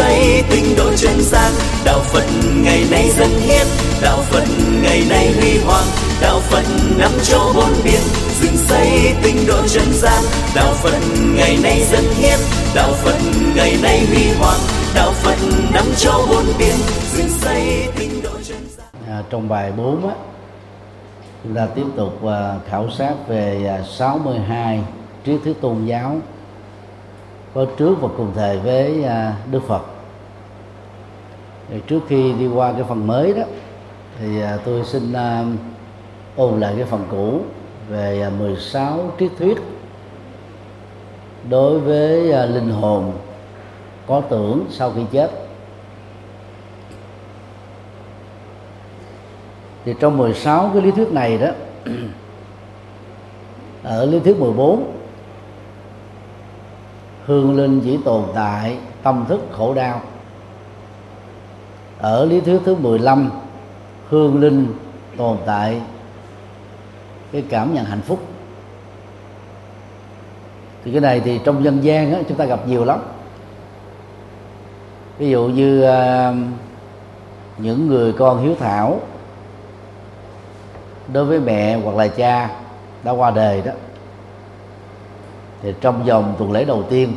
xây tinh độ chân gian đạo phật ngày nay dân hiến. Đạo phật ngày nay huy hoàng. Đạo phật năm châu bốn biển dựng xây tinh độ chân gian đạo phật ngày nay dân hiến. Đạo phật ngày nay huy hoàng. Đạo phật năm châu bốn biển dựng xây tinh độ chân gian à, trong bài 4 á chúng ta tiếp tục uh, khảo sát về à, uh, 62 triết thuyết tôn giáo. Có trước và cùng thời với uh, Đức Phật trước khi đi qua cái phần mới đó thì à, tôi xin uh, ôn lại cái phần cũ về à, 16 triết thuyết đối với uh, linh hồn có tưởng sau khi chết. Thì trong 16 cái lý thuyết này đó ở lý thuyết 14 hương linh chỉ tồn tại tâm thức khổ đau ở lý thuyết thứ 15 hương linh tồn tại cái cảm nhận hạnh phúc. Thì cái này thì trong dân gian á, chúng ta gặp nhiều lắm. Ví dụ như à, những người con hiếu thảo đối với mẹ hoặc là cha đã qua đời đó thì trong vòng tuần lễ đầu tiên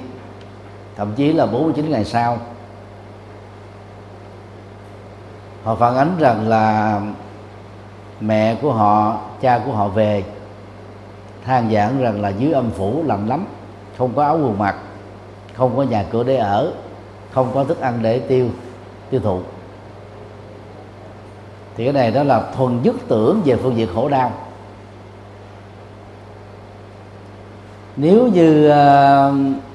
thậm chí là 49 ngày sau họ phản ánh rằng là mẹ của họ cha của họ về than giảng rằng là dưới âm phủ lạnh lắm không có áo quần mặc không có nhà cửa để ở không có thức ăn để tiêu tiêu thụ. Thì cái này đó là thuần dứt tưởng về phương diện khổ đau. Nếu như uh,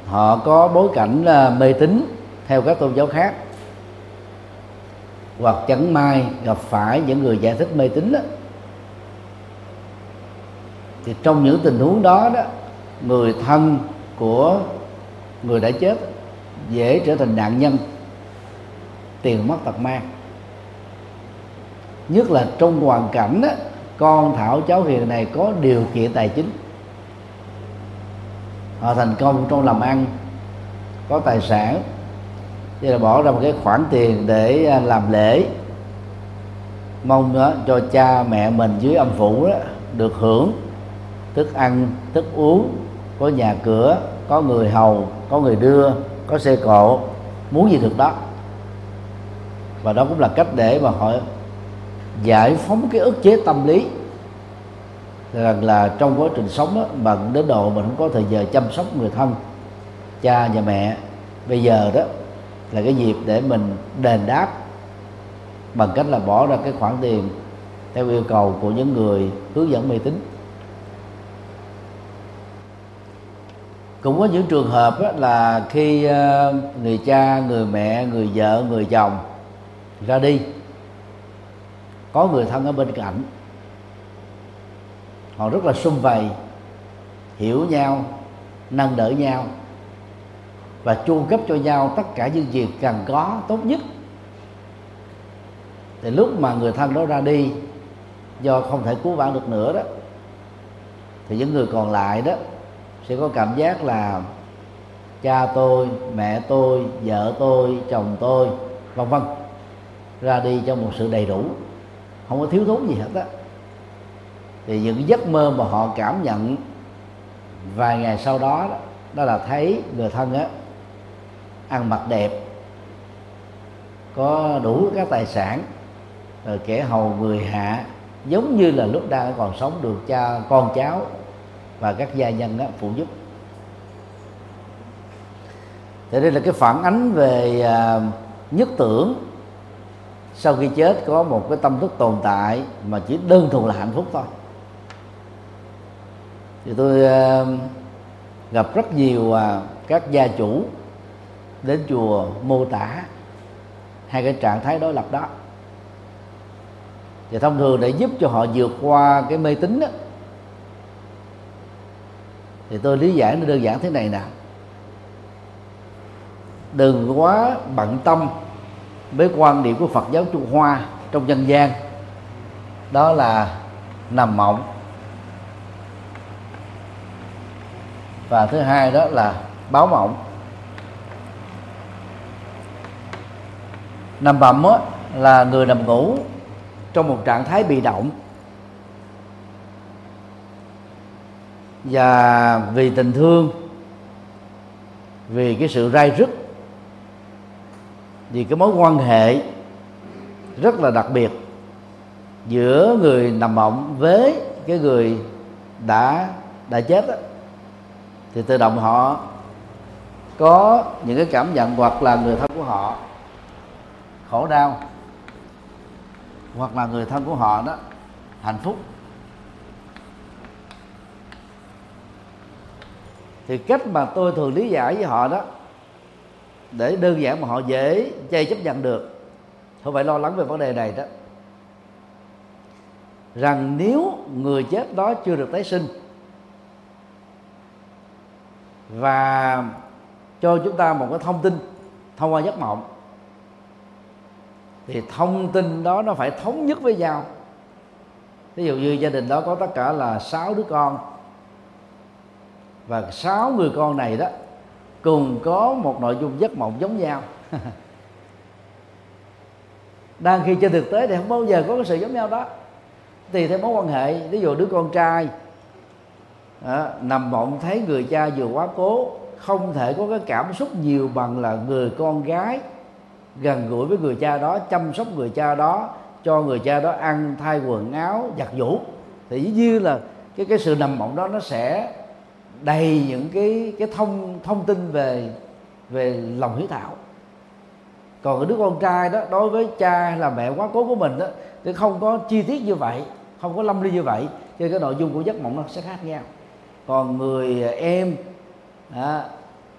họ có bối cảnh uh, mê tín theo các tôn giáo khác hoặc chẳng may gặp phải những người giải thích mê tín đó. Thì trong những tình huống đó đó người thân của người đã chết dễ trở thành nạn nhân tiền mất tật mang. Nhất là trong hoàn cảnh đó, con thảo cháu hiền này có điều kiện tài chính. Họ thành công trong làm ăn có tài sản như là bỏ ra một cái khoản tiền để à, làm lễ. Mong đó cho cha mẹ mình dưới âm phủ đó, được hưởng. Thức ăn thức uống có nhà cửa có người hầu có người đưa có xe cộ. Muốn gì được đó. Và đó cũng là cách để mà họ giải phóng cái ức chế tâm lý. Rằng là trong quá trình sống đó, mà đến độ mình không có thời giờ chăm sóc người thân cha và mẹ bây giờ đó là cái dịp để mình đền đáp bằng cách là bỏ ra cái khoản tiền theo yêu cầu của những người hướng dẫn mê tín. Cũng có những trường hợp là khi ờ, người cha, người mẹ, người vợ, người chồng ra đi, có người thân ở bên cạnh, họ rất là sum vầy, hiểu nhau, nâng đỡ nhau và chu cấp cho nhau tất cả những gì cần có tốt nhất. Thì lúc mà người thân đó ra đi do không thể cứu vãn được nữa đó thì những người còn lại đó sẽ có cảm giác là cha tôi mẹ tôi vợ tôi chồng tôi vân vân ra đi trong một sự đầy đủ không có thiếu thốn gì hết á. Thì những giấc mơ mà họ cảm nhận vài ngày sau đó đó, đó là thấy người thân á ăn mặc đẹp có đủ các tài sản rồi kẻ hầu người hạ giống như là lúc đang còn sống được cha con cháu và các gia nhân đó, phụ giúp. Thì đây là cái phản ánh về à, nhất tưởng. Sau khi chết có một cái tâm thức tồn tại mà chỉ đơn thuần là hạnh phúc thôi. Thì tôi à, gặp rất nhiều à, các gia chủ đến chùa mô tả. Hai cái trạng thái đối lập đó. Và thông thường để giúp cho họ vượt qua cái mê tín đó, thì tôi lý giải nó đơn giản thế này nè. Đừng quá bận tâm với quan điểm của Phật giáo Trung Hoa trong dân gian. Đó là nằm mộng. Và thứ hai đó là báo mộng. Nằm bẩm á, là người nằm ngủ trong một trạng thái bị động. Và vì tình thương vì cái sự rai rứt vì cái mối quan hệ rất là đặc biệt giữa người nằm mộng với cái người đã đã chết đó, thì tự động họ có những cái cảm nhận hoặc là người thân của họ khổ đau, hoặc là người thân của họ đó, hạnh phúc. Thì cách mà tôi thường lý giải với họ đó, để đơn giản mà họ dễ chay chấp nhận được, không phải lo lắng về vấn đề này đó, rằng nếu người chết đó chưa được tái sinh, và cho chúng ta một cái thông tin thông qua giấc mộng thì thông tin đó nó phải thống nhất với nhau. Ví dụ như gia đình đó có tất cả là sáu đứa con. Và sáu người con này đó cùng có một nội dung giấc mộng giống nhau. Đang khi trên thực tế thì không bao giờ có cái sự giống nhau đó. Tùy theo mối quan hệ ví dụ đứa con trai đó, nằm mộng thấy người cha vừa quá cố không thể có cái cảm xúc nhiều bằng là người con gái gần gũi với người cha đó chăm sóc người cha đó cho người cha đó ăn thay quần áo giặt giũ. Thì dĩ nhiên là cái cái sự nằm mộng đó nó sẽ đầy những cái cái thông thông tin về về lòng hiếu thảo. Còn cái đứa con trai đó đối với cha hay là mẹ quá cố của mình đó thì không có chi tiết như vậy không có lâm ly như vậy cho cái nội dung của giấc mộng nó sẽ khác nhau. Còn người em à,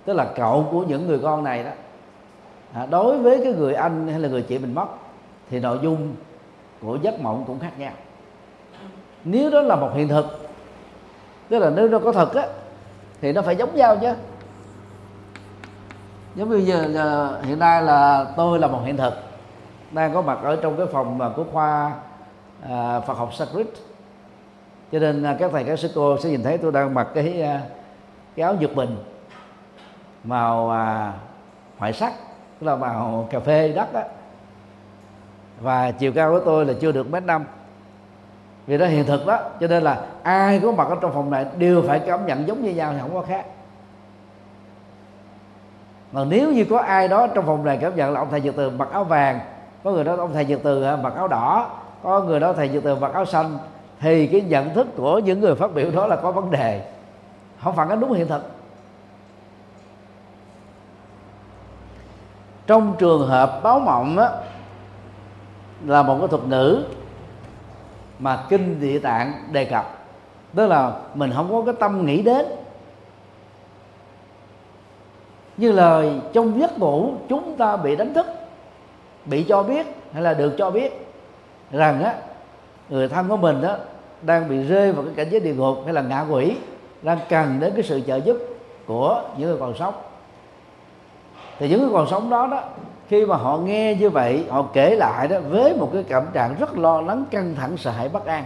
tức là cậu của những người con này đó à, đối với cái người anh hay là người chị mình mất thì nội dung của giấc mộng cũng khác nhau. Nếu đó là một hiện thực tức là nếu nó có thật á thì nó phải giống nhau chứ. Giống như giờ, giờ hiện nay là tôi là một hiện thực đang có mặt ở trong cái phòng của khoa à, Phật học Sanskrit. Cho nên à, các thầy các sư cô sẽ nhìn thấy tôi đang mặc cái à, cái áo dược bình màu à, hoại sắc tức là màu cà phê đất á. Và chiều cao của tôi là chưa được mét năm. Vì đó hiện thực đó, cho nên là ai có mặt ở trong phòng này đều phải cảm nhận giống như nhau thì không có khác. Mà nếu như có ai đó trong phòng này cảm nhận là ông thầy dược từ mặc áo vàng, có người đó ông thầy dược từ mặc áo đỏ, có người đó thầy dược từ mặc áo xanh, thì cái nhận thức của những người phát biểu đó là có vấn đề. Không phản ánh đúng hiện thực. Trong trường hợp báo mộng đó là một cái thuật ngữ mà kinh địa tạng đề cập. Tức là mình không có cái tâm nghĩ đến. Như lời trong giấc ngủ chúng ta bị đánh thức, bị cho biết hay là được cho biết rằng á, người thân của mình đó đang bị rơi vào cái cảnh giới địa ngục hay là ngạ quỷ, đang cần đến cái sự trợ giúp của những người còn sống thì những người còn sống đó đó, khi mà họ nghe như vậy, họ kể lại đó, với một cái cảm trạng rất lo lắng, căng thẳng, sợ hãi bất an.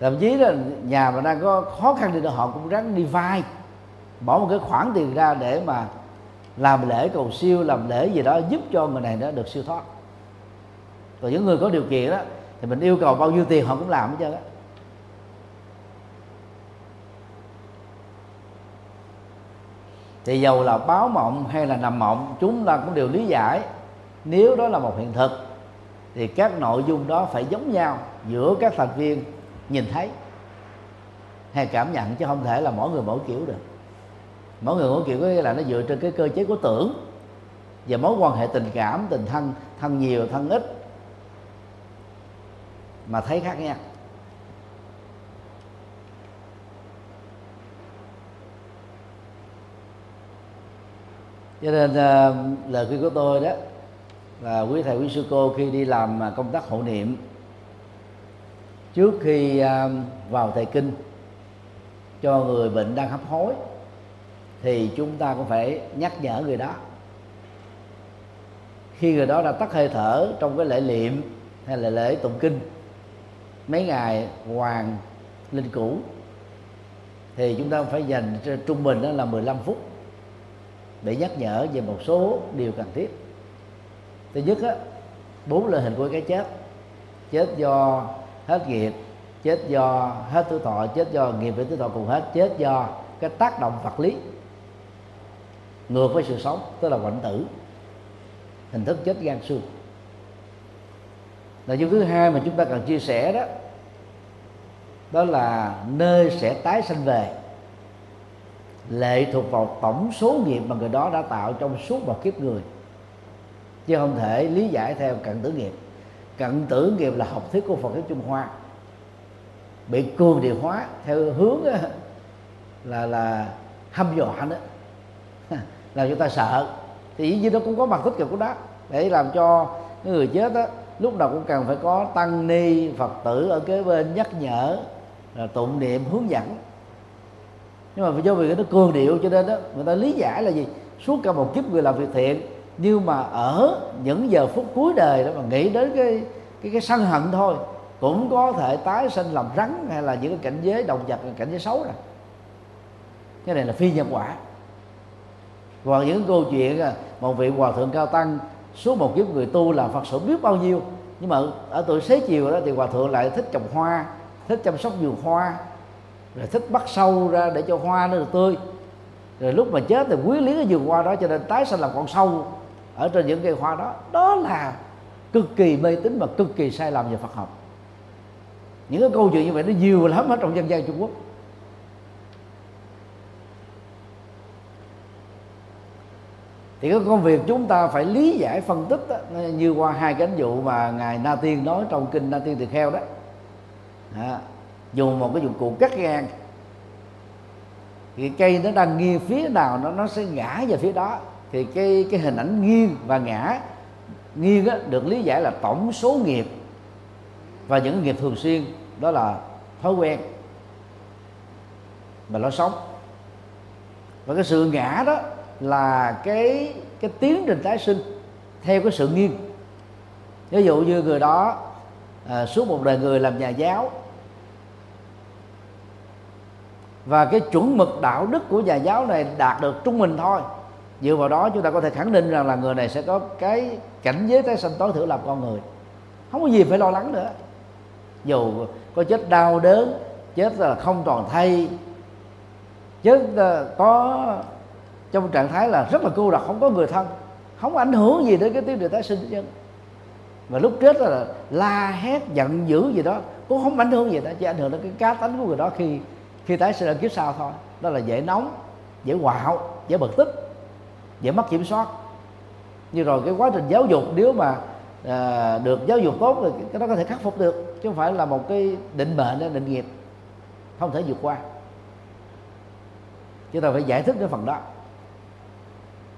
Thậm chí là nhà mà đang có khó khăn thì họ cũng ráng đi vai bỏ một cái khoản tiền ra để mà làm lễ cầu siêu, làm lễ gì đó giúp cho người này nó được siêu thoát. Còn những người có điều kiện đó, thì mình yêu cầu bao nhiêu tiền họ cũng làm hết trơn á. Thì dầu là báo mộng hay là nằm mộng, chúng ta cũng đều lý giải. Nếu đó là một hiện thực, thì các nội dung đó phải giống nhau giữa các thành viên nhìn thấy hay cảm nhận, chứ không thể là mỗi người mỗi kiểu được. Mỗi người mỗi kiểu có nghĩa là nó dựa trên cái cơ chế của tưởng và mối quan hệ tình cảm, tình thân thân nhiều, thân ít mà thấy khác nhau. Cho nên uh, lời khuyên của tôi đó là quý thầy quý sư cô khi đi làm à, công tác hộ niệm trước khi uh, vào thầy kinh cho người bệnh đang hấp hối thì chúng ta cũng phải nhắc nhở người đó. Khi người đó đã tắt hơi thở trong cái lễ niệm hay là lễ tụng kinh mấy ngày hoàng linh cũ thì chúng ta phải dành trung bình đó là 15 phút để nhắc nhở về một số điều cần thiết. Thứ nhất á, bốn loại hình của cái chết. Chết do hết nghiệp, chết do hết tuổi thọ, chết do nghiệp với tuổi thọ cùng hết, chết do cái tác động vật lý. Ngược với sự sống, tức là quạnh tử. Hình thức chết gan xương. Nội dung thứ hai mà chúng ta cần chia sẻ đó đó là nơi sẽ tái sanh về lệ thuộc vào tổng số nghiệp mà người đó đã tạo trong suốt một kiếp người. Chứ không thể lý giải theo cận tử nghiệp. Cận tử nghiệp là học thuyết của Phật giáo Trung Hoa. Bị cường điều hóa theo hướng là là hâm dọa nữa làm chúng ta sợ. Thì dĩ nhiên nó cũng có mặt tích cực của đó để làm cho người chết đó lúc nào cũng cần phải có tăng ni phật tử ở kế bên nhắc nhở là tụng niệm hướng dẫn nhưng mà do vì nó cường điệu cho nên đó, người ta lý giải là gì? Suốt cả một kiếp người làm việc thiện, nhưng mà ở những giờ phút cuối đời đó mà nghĩ đến cái cái cái sân hận thôi, cũng có thể tái sinh làm rắn hay là những cái cảnh giới động vật, cảnh giới xấu rồi. Cái này là phi nhân quả. Còn những câu chuyện à, một vị hòa thượng cao tăng, suốt một kiếp người tu làm phật sự biết bao nhiêu. Nhưng mà ở tuổi xế chiều đó thì hòa thượng lại thích trồng hoa, thích chăm sóc vườn hoa rồi thích bắt sâu ra để cho hoa nó được tươi. Rồi lúc mà chết thì quý lý cái vườn hoa đó cho nên tái sinh làm con sâu ở trên những cây hoa đó. Đó là cực kỳ mê tín và cực kỳ sai lầm về Phật học. Những cái câu chuyện như vậy nó nhiều lắm ở trong dân gian Trung Quốc. Thì cái công việc chúng ta phải lý giải phân tích đó, như qua hai cái ví dụ mà ngài Na Tiên nói trong kinh Na Tiên Tỳ Kheo đó. À, dùng một cái dụng cụ cắt ngang. Thì cây nó đang nghiêng phía nào nó nó sẽ ngã về phía đó. Thì cái cái hình ảnh nghiêng và ngã nghiêng á, được lý giải là tổng số nghiệp. Và những nghiệp thường xuyên đó là thói quen mà nó sống. Và cái sự ngã đó là cái cái tiến trình tái sinh theo cái sự nghiêng. Ví dụ như người đó à, suốt một đời người làm nhà giáo và cái chuẩn mực đạo đức của nhà giáo này đạt được trung bình thôi. Dựa vào đó chúng ta có thể khẳng định rằng là người này sẽ có cái cảnh giới tái sanh tối thiểu làm con người. Không có gì phải lo lắng nữa. Dù có chết đau đớn, chết là không tròn thay chết có trong trạng thái là rất là cô độc không có người thân, không ảnh hưởng gì đến cái tiến trình tái sinh chứ. và lúc chết là la hét, giận dữ gì đó, cũng không ảnh hưởng gì đó chỉ ảnh hưởng đến cái cá tánh của người đó khi khi tái sinh ở kiếp sau thôi. Đó là dễ nóng dễ quạo dễ bực tức dễ mất kiểm soát. Như rồi cái quá trình giáo dục nếu mà à, được giáo dục tốt thì cái đó có thể khắc phục được chứ không phải là một cái định mệnh định nghiệp. Không thể vượt qua. Chúng ta phải giải thích cái phần đó.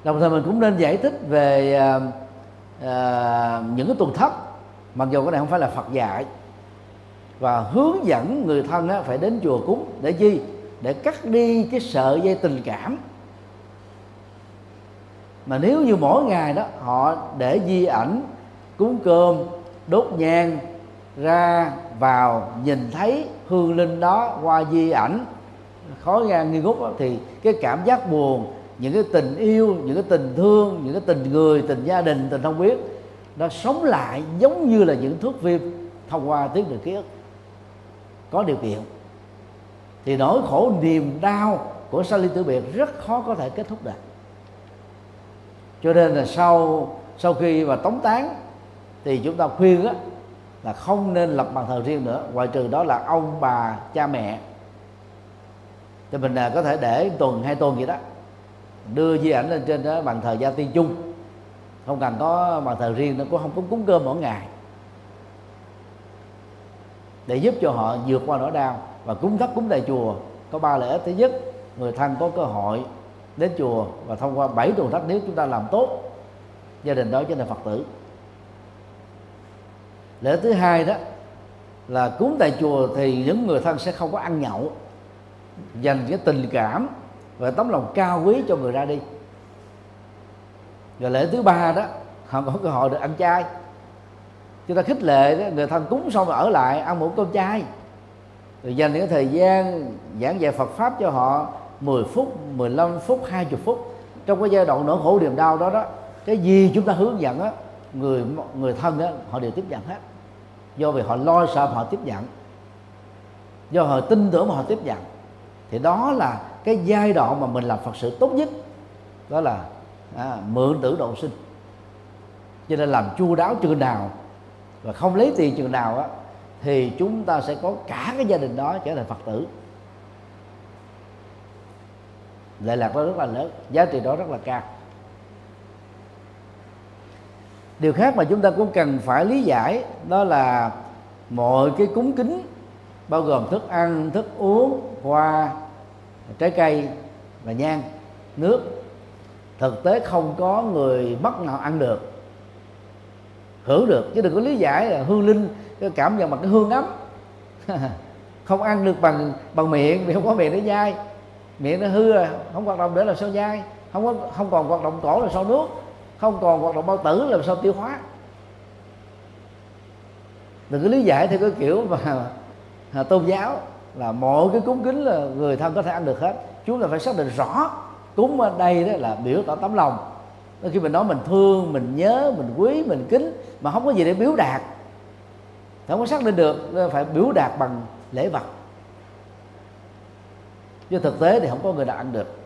Đồng thời mình cũng nên giải thích về à, à, những cái tuần thất mặc dù cái này không phải là phật dạy và hướng dẫn người thân á, phải đến chùa cúng để chi? Để cắt đi cái sợi dây tình cảm. Mà nếu như mỗi ngày đó họ để di ảnh cúng cơm đốt nhang ra vào nhìn thấy hương linh đó qua di ảnh khói ra nghi ngút đó, thì cái cảm giác buồn những cái tình yêu những cái tình thương những cái tình người tình gia đình tình không biết nó sống lại giống như là những thước phim thông qua tiếng được ký ức có điều kiện. Thì nỗi khổ niềm đau của sa ly tử biệt rất khó có thể kết thúc được. Cho nên là sau sau khi mà tống tán thì chúng ta khuyên á, là không nên lập bàn thờ riêng nữa. Ngoại trừ đó là ông bà cha mẹ. Thì mình à, có thể để tuần hai tuần gì đó đưa di ảnh lên trên đó bàn thờ gia tiên chung. Không cần có bàn thờ riêng nó cũng không có cúng cơm mỗi ngày để giúp cho họ vượt qua nỗi đau và cúng thất cúng đại chùa. Có ba lợi ích thứ nhất, người thân có cơ hội đến chùa và thông qua bảy tuần thất, nếu chúng ta làm tốt, gia đình đó chính là phật tử. Lợi thứ hai đó là cúng tại chùa thì những người thân sẽ không có ăn nhậu, dành cái tình cảm và tấm lòng cao quý cho người ra đi. Rồi lễ thứ ba đó, họ có cơ hội được ăn chay chúng ta khích lệ đó, người thân cúng xong rồi ở lại ăn một cơm chay. Rồi dành những thời gian giảng dạy Phật pháp cho họ 10 phút 15 phút 20 phút. Trong cái giai đoạn nỗi khổ niềm đau đó đó cái gì chúng ta hướng dẫn đó, người người thân đó, họ đều tiếp nhận hết. Do vì họ lo sợ họ tiếp nhận. Do họ tin tưởng mà họ tiếp nhận. Thì đó là cái giai đoạn mà mình làm phật sự tốt nhất. Đó là à, mượn tử độ sinh. Cho nên làm chu đáo chừng nào và không lấy tiền chừng nào á, thì chúng ta sẽ có cả cái gia đình đó trở thành phật tử. Lệ lạc đó rất là lớn, giá trị đó rất là cao. Điều khác mà chúng ta cũng cần phải lý giải đó là mọi cái cúng kính, bao gồm thức ăn, thức uống, hoa, trái cây và nhang, nước, thực tế không có người mất nào ăn được hưởng được, chứ đừng có lý giải là hương linh cái cảm nhận bằng cái hương ấm. Không ăn được bằng bằng miệng, vì không có miệng để nhai. Miệng nó hư rồi không hoạt động để làm sao nhai. Không có, không còn hoạt động cổ làm sao nuốt. Không còn hoạt động bao tử làm sao tiêu hóa. Đừng có lý giải theo cái kiểu mà tôn giáo là mọi cái cúng kính là người thân có thể ăn được hết. Chúng ta phải xác định rõ, cúng ở đây đó là biểu tỏ tấm lòng khi mình nói mình thương mình nhớ mình quý mình kính mà không có gì để biểu đạt. Không có xác định được ờ, phải biểu đạt bằng lễ vật. Chứ thực tế thì không có người nào ăn được.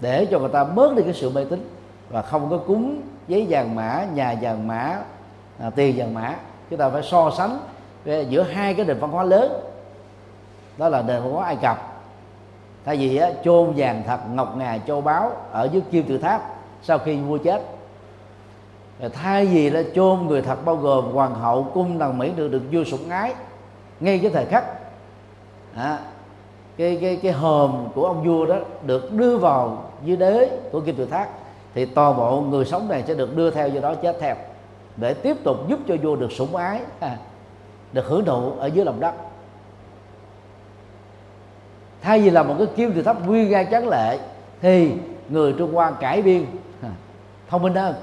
Để cho người ta bớt đi cái sự mê tín và không có cúng giấy vàng mã nhà vàng mã à, tiền vàng mã. Chúng ta phải so sánh giữa hai cái nền văn hóa lớn. Đó là nền văn hóa ai cập. Thay vì á, chôn vàng thật ngọc ngà châu báu ở dưới kim tự tháp sau khi vua chết rồi thay vì là chôn người thật bao gồm hoàng hậu cung tần mỹ được được vua sủng ái ngay cái thời khắc à, cái cái cái hòm của ông vua đó được đưa vào dưới đế của kim tự tháp thì toàn bộ người sống này sẽ được đưa theo do đó chết theo để tiếp tục giúp cho vua được sủng ái à, được hưởng thụ ở dưới lòng đất. Thay vì là một cái kim tự tháp nguyên nga tráng lệ thì người trung hoa cải biên thông minh hơn.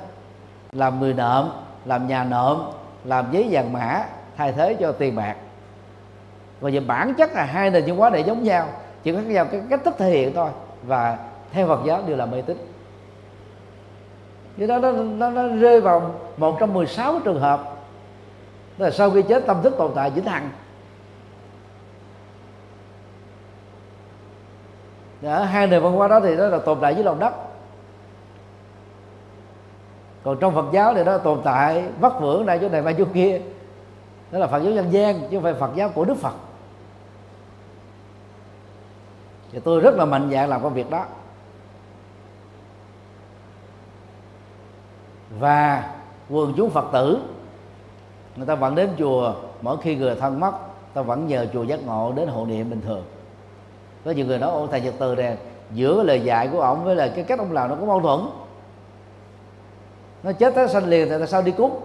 Làm người nộm làm nhà nộm làm giấy vàng mã thay thế cho tiền bạc. Và về bản chất là hai nền văn hóa này giống nhau chỉ khác nhau cái cách thức thể hiện thôi và theo Phật giáo đều là mê tín. Cái đó nó, nó, nó rơi vào một trong 16 trường hợp Tức là sau khi chết tâm thức tồn tại vĩnh hằng. Ở hai nền văn hóa đó thì nó là tồn tại dưới lòng đất còn trong Phật giáo thì nó tồn tại vất vưởng này, chỗ này mai chỗ kia. Đó là Phật giáo dân gian, chứ không phải Phật giáo của Đức Phật. Thì tôi rất là mạnh dạn làm công việc đó. Và quần chúng phật tử, người ta vẫn đến chùa, mỗi khi người thân mất, ta vẫn nhờ chùa giác ngộ đến hộ niệm bình thường. Có nhiều người nói, ô, thầy nhật từ nè, giữa lời dạy của ông với là cái cách ông làm nó có mâu thuẫn nó chết tái sanh liền thì tại sao đi cúng?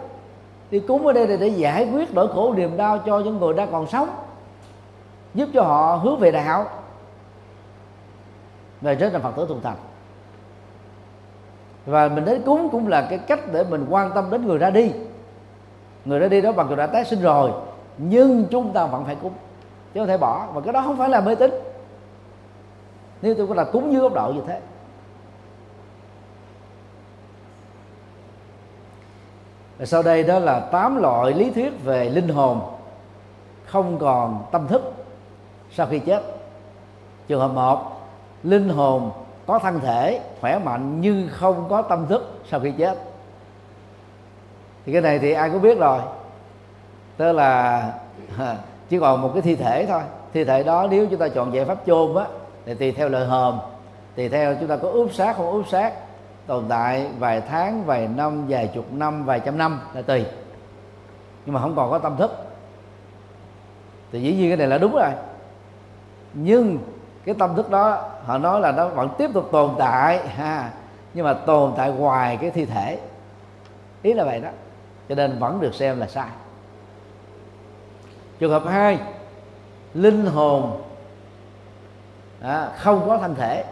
Đi cúng ở đây là để giải quyết nỗi khổ niềm đau cho những người đang còn sống, giúp cho họ hướng về đạo. Về rất là phật tử thuần thành. Và mình đến cúng cũng là cái cách để mình quan tâm đến người ra đi. Người ra đi đó bằng dù đã tái sinh rồi, nhưng chúng ta vẫn phải cúng, chứ không thể bỏ. Và cái đó không phải là mê tín. Nếu tôi có là cúng dưới góc độ như thế và sau đây đó là tám loại lý thuyết về linh hồn không còn tâm thức sau khi chết. Trường hợp một, linh hồn có thân thể khỏe mạnh nhưng không có tâm thức sau khi chết. Thì cái này thì ai cũng biết rồi. Tức là, chỉ còn một cái thi thể thôi. Thi thể đó nếu chúng ta chọn giải pháp chôn á, thì tùy theo lời hòm tùy theo chúng ta có ướp xác không ướp xác tồn tại vài tháng vài năm vài chục năm vài trăm năm là tùy. Nhưng mà không còn có tâm thức. Thì dĩ nhiên cái này là đúng rồi. Nhưng cái tâm thức đó họ nói là nó vẫn tiếp tục tồn tại ha. Nhưng mà tồn tại ngoài cái thi thể. Ý là vậy đó. Cho nên vẫn được xem là sai. Trường hợp hai linh hồn à, không có thân thể.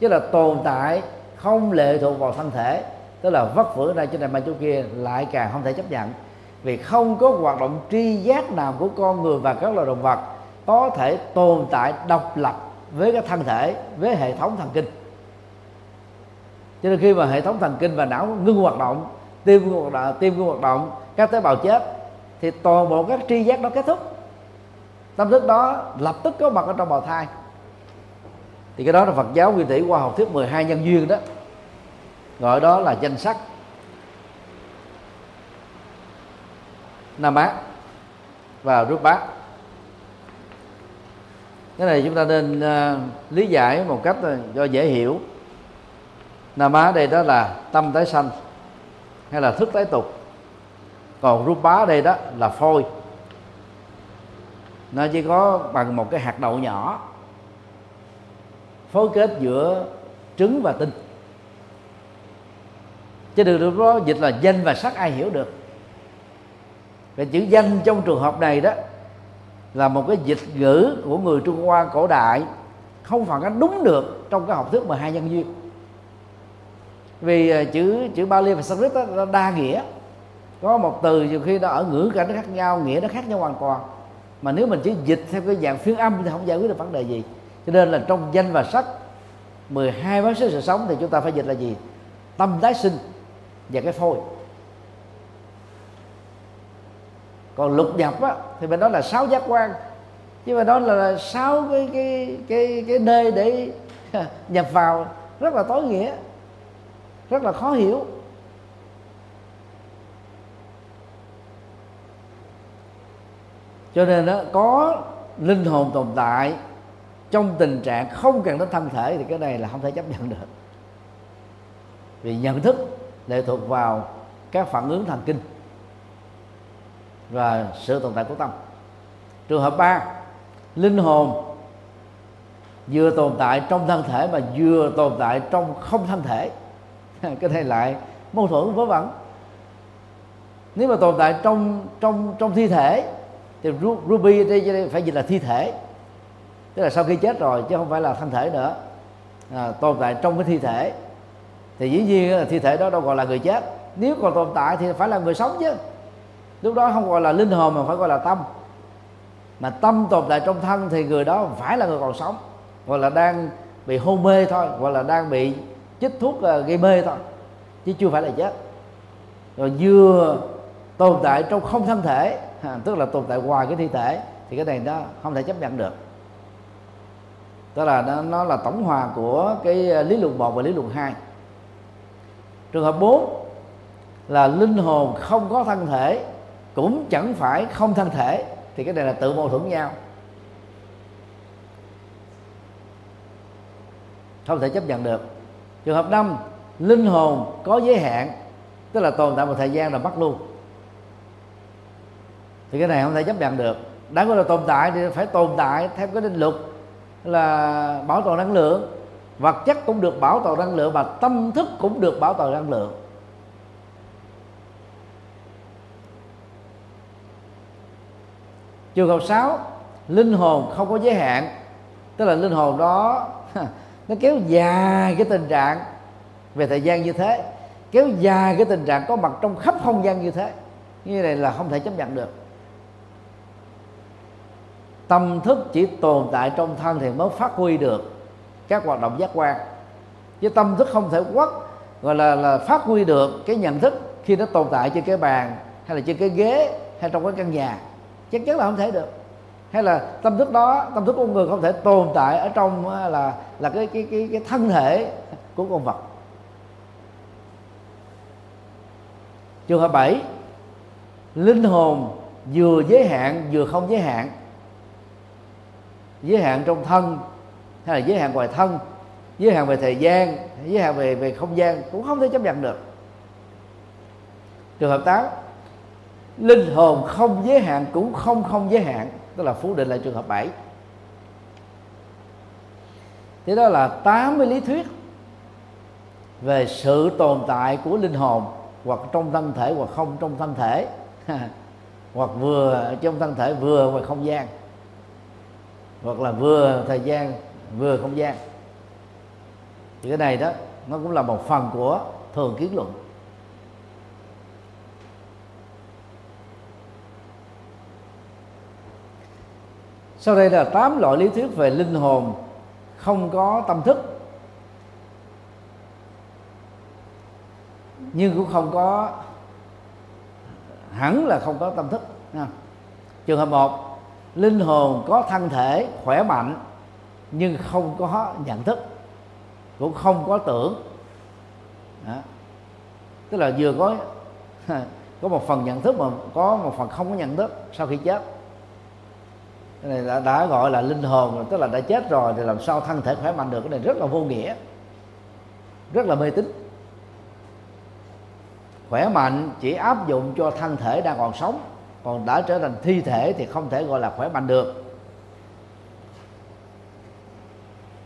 Chứ là tồn tại không lệ thuộc vào thân thể, tức là vất vưởng ra trên này mà chỗ kia, lại càng không thể chấp nhận. Vì không có hoạt động tri giác nào của con người và các loài động vật có thể tồn tại độc lập với cái thân thể, với hệ thống thần kinh. Cho nên khi mà hệ thống thần kinh và não ngưng hoạt động, tim ngưng hoạt động, tim ngưng hoạt động, các tế bào chết, thì toàn bộ các tri giác đó kết thúc. Tâm thức đó lập tức có mặt ở trong bào thai thì cái đó là Phật giáo nguyên thủy qua học thuyết 12 nhân duyên đó. Gọi đó là danh sắc. Nam á và rút bát. Cái này chúng ta nên uh, lý giải một cách à, cho dễ hiểu. Nam á đây đó là tâm tái sanh hay là thức tái tục. Còn rút bá đây đó là phôi. Nó chỉ có bằng một cái hạt đậu nhỏ phối kết giữa trứng và tinh. Chứ đừng được đó dịch là danh và sắc ai hiểu được. Cái chữ danh trong trường hợp này đó là một cái dịch ngữ của người Trung Hoa cổ đại không phản ánh đúng được trong cái học thuyết 12 nhân duyên. Vì ờ, chữ chữ Bali và Sanskrit đó, nó đa nghĩa. Có một từ nhiều khi nó ở ngữ cảnh nó khác nhau nghĩa nó khác nhau hoàn toàn. Mà nếu mình chỉ dịch theo cái dạng phiên âm thì không giải quyết được vấn đề gì cho nên là trong danh và sách 12 bác số sự sống thì chúng ta phải dịch là gì? Tâm tái sinh và cái phôi. Còn lục nhập á, thì mình nói là sáu giác quan. Chứ mà đó là sáu cái cái cái cái nơi để nhập vào rất là tối nghĩa rất là khó hiểu. Cho nên đó có linh hồn tồn tại trong tình trạng không cần đến thân thể thì cái này là không thể chấp nhận được. Vì nhận thức lệ thuộc vào các phản ứng thần kinh và sự tồn tại của tâm. Trường hợp ba, linh hồn vừa tồn tại trong thân thể mà vừa tồn tại trong không thân thể. Cái này lại mâu thuẫn vớ vẩn. Nếu mà tồn tại trong trong trong thi thể thì ruby đây phải dịch là thi thể tức là sau khi chết rồi chứ không phải là thân thể nữa. À, tồn tại trong cái thi thể. Thì dĩ nhiên là thi thể đó đâu gọi là người chết. Nếu còn tồn tại thì phải là người sống chứ. Lúc đó không gọi là linh hồn mà phải gọi là tâm. Mà tâm tồn tại trong thân thì người đó phải là người còn sống. Hoặc là đang bị hôn mê thôi hoặc là đang bị chích thuốc à, gây mê thôi chứ chưa phải là chết. Rồi vừa tồn tại trong không thân thể à, tức là tồn tại ngoài cái thi thể thì cái này nó không thể chấp nhận được tức là nó, nó là tổng hòa của cái ờ, lý luận 1 và lý luận 2 trường hợp 4 là linh hồn không có thân thể cũng chẳng phải không thân thể thì cái này là tự mâu thuẫn nhau. Không thể chấp nhận được. Trường hợp năm linh hồn có giới hạn tức là tồn tại một thời gian là mất luôn. Thì cái này không thể chấp nhận được. Đáng gọi là tồn tại thì phải tồn tại theo cái định luật là bảo tồn năng lượng. Vật chất cũng được bảo tồn năng lượng và tâm thức cũng được bảo tồn năng lượng. Trường hợp 6 linh hồn không có giới hạn. Tức là linh hồn đó nó kéo dài cái tình trạng về thời gian như thế, kéo dài cái tình trạng có mặt trong khắp không gian như thế. Như này là không thể chấp nhận được tâm thức chỉ tồn tại trong thân thì mới phát huy được các hoạt động giác quan. Chứ tâm thức không thể quất, gọi là là phát huy được cái nhận thức khi nó tồn tại trên cái bàn, hay là trên cái ghế, hay trong cái căn nhà. Chắc chắn là không thể được. Hay là tâm thức đó, tâm thức con người không thể tồn tại ở trong là là cái cái cái cái thân thể của con vật. Trường hợp 7 linh hồn vừa giới hạn vừa không giới hạn giới hạn trong thân, hay là giới hạn ngoài thân, giới hạn về thời gian, giới hạn về về không gian cũng không thể chấp nhận được. Trường hợp 8 linh hồn không giới hạn cũng không không giới hạn, tức là phủ định lại trường hợp 7 thế đó là 80 lý thuyết về sự tồn tại của linh hồn, hoặc trong thân thể hoặc không trong thân thể, hoặc vừa trong thân thể vừa ngoài không gian hoặc là vừa thời gian, vừa không gian thì cái này đó, nó cũng là một phần của thường kiến luận sau đây là tám loại lý thuyết về linh hồn không có tâm thức, nhưng cũng không có, hẳn là không có tâm thức, nha. trường hợp một linh hồn có thân thể khỏe mạnh nhưng không có nhận thức cũng không có tưởng. Đó. tức là vừa có có một phần nhận thức mà có một phần không có nhận thức sau khi chết. Cái này đã, đã gọi là linh hồn tức là đã chết rồi thì làm sao thân thể khỏe mạnh được? Cái này rất là vô nghĩa rất là mê tín. Khỏe mạnh chỉ áp dụng cho thân thể đang còn sống còn đã trở thành thi thể thì không thể gọi là khỏe mạnh được.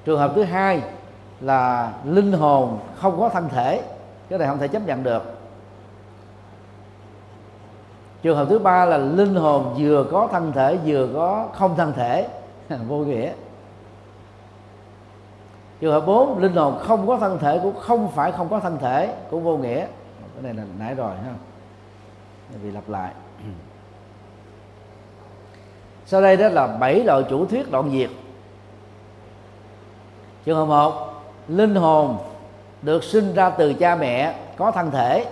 Trường hợp thứ hai là linh hồn không có thân thể, cái này không thể chấp nhận được. Trường hợp thứ ba là linh hồn vừa có thân thể vừa có không thân thể. Vô nghĩa. Trường hợp bốn, linh hồn không có thân thể cũng không phải không có thân thể, cũng vô nghĩa. Cái này là nãy rồi ha. Vì lặp lại sau đây đó là bảy loại chủ thuyết đoạn diệt trường hợp một, linh hồn được sinh ra từ cha mẹ, có thân thể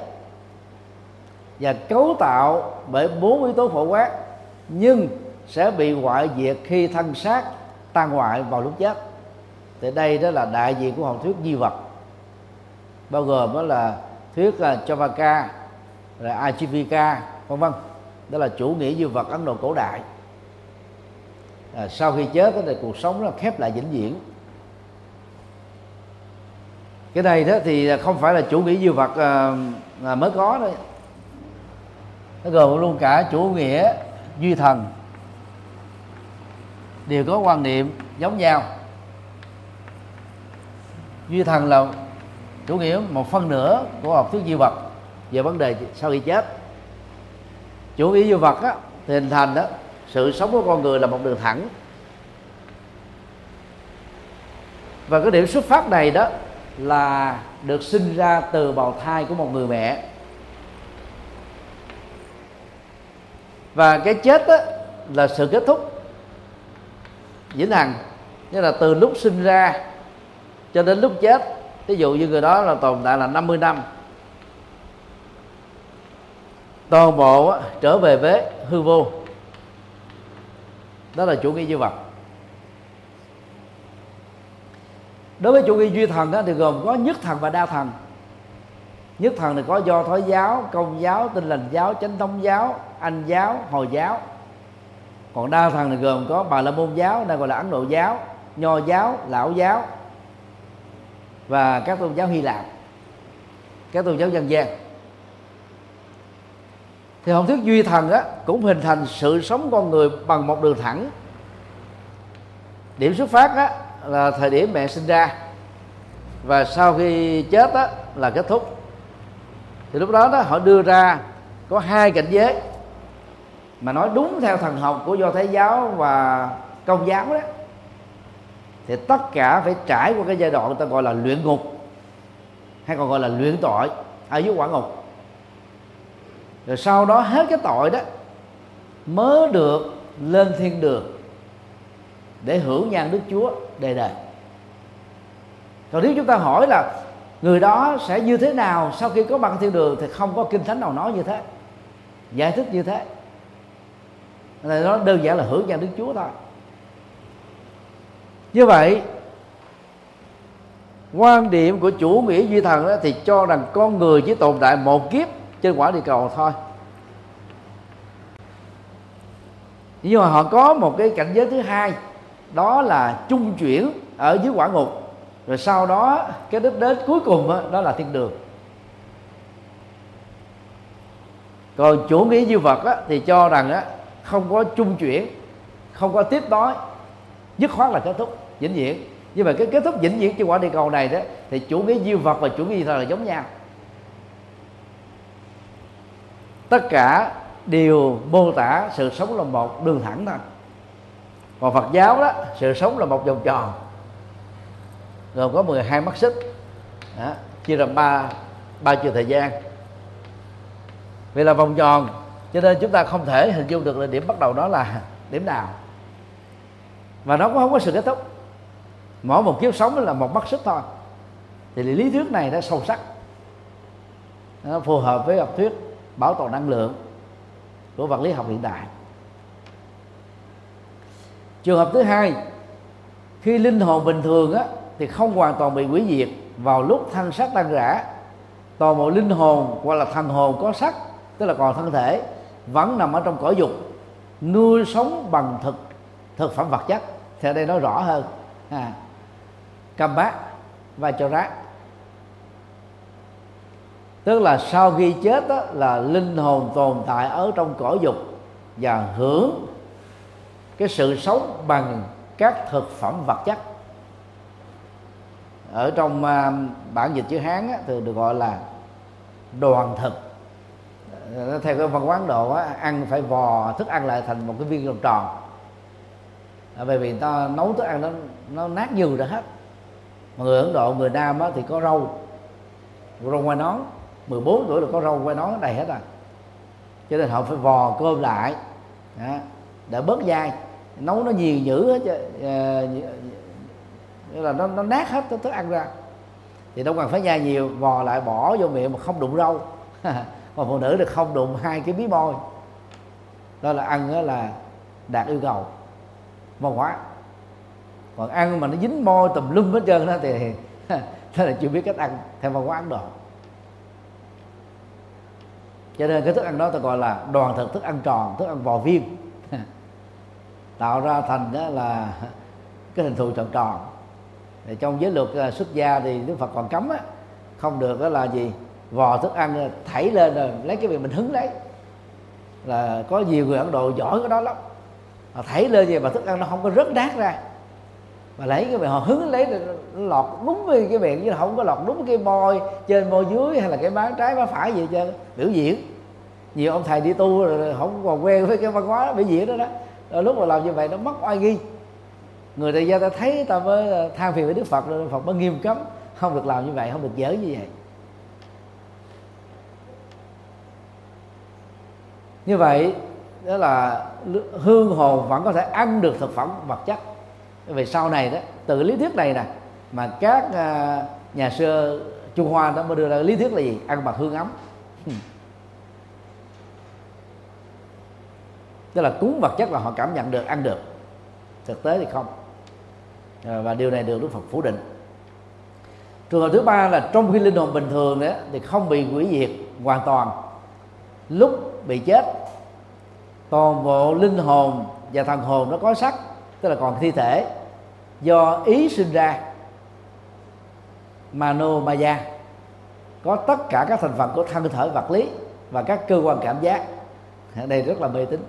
và cấu tạo bởi bốn yếu tố phổ quát, nhưng sẽ bị hoại diệt khi thân xác tan hoại vào lúc chết. Thì đây đó là đại diện của học thuyết di vật, bao gồm đó là thuyết là Chavaka rồi Ajivika vân vân. Đó là chủ nghĩa di vật Ấn Độ cổ đại à, sau khi chết thì cuộc sống nó khép lại vĩnh viễn. Cái này đó thì không phải là chủ nghĩa duy vật à, à mới có đấy nó gồm luôn cả chủ nghĩa duy thần. Đều có quan niệm giống nhau. Duy thần là chủ nghĩa một phân nửa của học thuyết duy vật về vấn đề sau khi chết. Chủ nghĩa duy vật á, thì hình thành đó sự sống của con người là một đường thẳng. Và cái điểm xuất phát này đó là được sinh ra từ bào thai của một người mẹ. Và cái chết đó là sự kết thúc. Vĩnh hằng như là từ lúc sinh ra cho đến lúc chết ví dụ như người đó là tồn tại là 50 năm. Toàn bộ trở về với hư vô đó là chủ nghĩa duy vật. Đối với chủ nghĩa duy thần đó, thì gồm có nhất thần và đa thần. Nhất thần thì có do thói giáo công giáo tinh lành giáo chánh thống giáo anh giáo hồi giáo. Còn đa thần thì gồm có bà la môn giáo đang gọi là ấn độ giáo nho giáo lão giáo và các tôn giáo hy lạp các tôn giáo dân gian thì học thuyết duy thần á, cũng hình thành sự sống con người bằng một đường thẳng. Điểm xuất phát á, là thời điểm mẹ sinh ra. Và sau khi chết á, là kết thúc. Thì lúc đó đó họ đưa ra có hai cảnh giới mà nói đúng theo thần học của do thái giáo và công giáo đó. Thì tất cả phải trải qua cái giai đoạn người ta gọi là luyện ngục hay còn gọi là luyện tội ở dưới quả ngục rồi sau đó hết cái tội đó, mới được lên thiên đường để hưởng nhan đức chúa đời đời. Còn nếu chúng ta hỏi là người đó sẽ như thế nào sau khi có bằng thiên đường thì không có kinh thánh nào nói như thế, giải thích như thế. Là nó đơn giản là hưởng nhan đức chúa thôi. Như vậy, quan điểm của chủ nghĩa duy thần đó thì cho rằng con người chỉ tồn tại một kiếp trên quả địa cầu thôi. Nhưng mà họ có một cái cảnh giới thứ hai đó là trung chuyển ở dưới quả ngục. Rồi sau đó cái đích đến cuối cùng đó, đó là thiên đường. Còn chủ nghĩa duy vật á, thì cho rằng á, không có trung chuyển không có tiếp nối dứt khoát là kết thúc vĩnh viễn. Như vậy cái kết thúc vĩnh viễn trên quả địa cầu này đó thì chủ nghĩa duy vật và chủ nghĩa duy thần là giống nhau tất cả đều mô tả sự sống là một đường thẳng thôi. Còn Phật giáo đó sự sống là một vòng tròn. Gồm có 12 mắt xích. Đó, chia làm ba ba chiều thời gian. Vì là vòng tròn cho nên chúng ta không thể hình dung được là điểm bắt đầu đó là điểm nào. Và nó cũng không có sự kết thúc. Mỗi một kiếp sống là một mắt sức thôi. Thì lý thuyết này nó sâu sắc. Nó phù hợp với học thuyết bảo toàn năng lượng của vật lý học hiện đại. Trường hợp thứ hai khi linh hồn bình thường á, thì không hoàn toàn bị hủy diệt vào lúc thân xác tan rã. Toàn bộ linh hồn hoặc là thần hồn có sắc tức là còn thân thể vẫn nằm ở trong cõi dục nuôi sống bằng thực thực phẩm vật chất. Thì ở đây nói rõ hơn. À, cầm bát và cho rác tức là sau khi chết đó, là linh hồn tồn tại ở trong cõi dục và hưởng cái sự sống bằng các thực phẩm vật chất. Ở trong uh, bản dịch chữ hán á, thì được gọi là đoàn thực. Ờ, theo cái văn hóa ấn độ á, ăn phải vò thức ăn lại thành một cái viên tròn. Tròn bởi vì ta nấu thức ăn nó nó nát nhiều ra hết. Mà người ấn độ người nam á, thì có rau rau ngoài nón. 14 tuổi là có rau quay nón đầy hết rồi, cho nên họ phải vò cơm lại đó, để bớt dai. Nấu nó nhiều nhữ hết chứ uh, là nó nó nát hết thức ăn ra. Thì đâu cần phải nhai nhiều vò lại bỏ vô miệng mà không đụng rau. Còn phụ nữ thì không đụng hai cái bí môi. Đó là ăn đó là đạt yêu cầu văn hóa. Còn ăn mà nó dính môi tùm lum hết trơn đó thì thế là chưa biết cách ăn theo văn hóa ấn độ cho nên cái thức ăn đó ta gọi là đoàn thực, thức ăn tròn, thức ăn vò viên. Tạo ra thành đó là cái hình thù tròn tròn. Thì trong giới luật à, xuất gia thì đức phật còn cấm á, không được đó là gì? Vò thức ăn à, thảy lên rồi lấy cái việc mình hứng lấy. Là có nhiều người ấn độ giỏi cái đó lắm. Họ thảy lên về mà thức ăn nó không có rớt nát ra mà lấy cái miệng họ hứng lấy lọt đúng với cái miệng chứ không có lọt đúng cái môi trên môi dưới hay là cái má trái, má phải gì cho biểu diễn. Nhiều ông thầy đi tu rồi không còn quen với cái văn hóa biểu diễn đó đó. Rồi lúc mà làm như vậy nó mất oai nghi. Người tại gia ta thấy ta mới ờ, than phiền với đức phật rồi phật mới nghiêm cấm. Không được làm như vậy, không được dở như vậy. Như vậy, đó là hương hồn vẫn có thể ăn được thực phẩm vật chất về sau này đó, từ lý thuyết này nè, mà các à, nhà sư trung hoa đó mới đưa ra lý thuyết là gì? Ăn bằng hương ấm. Tức là cúng vật chất là họ cảm nhận được, ăn được. Thực tế thì không. À, và điều này được đức phật phủ định. Trường hợp thứ ba là trong khi linh hồn bình thường đó, thì không bị hủy diệt hoàn toàn. Lúc bị chết, toàn bộ linh hồn và thần hồn nó có sắc tức là còn thi thể. Do ý sinh ra mano maya có tất cả các thành phần của thân thể vật lý và các cơ quan cảm giác. Đây rất là mê tín.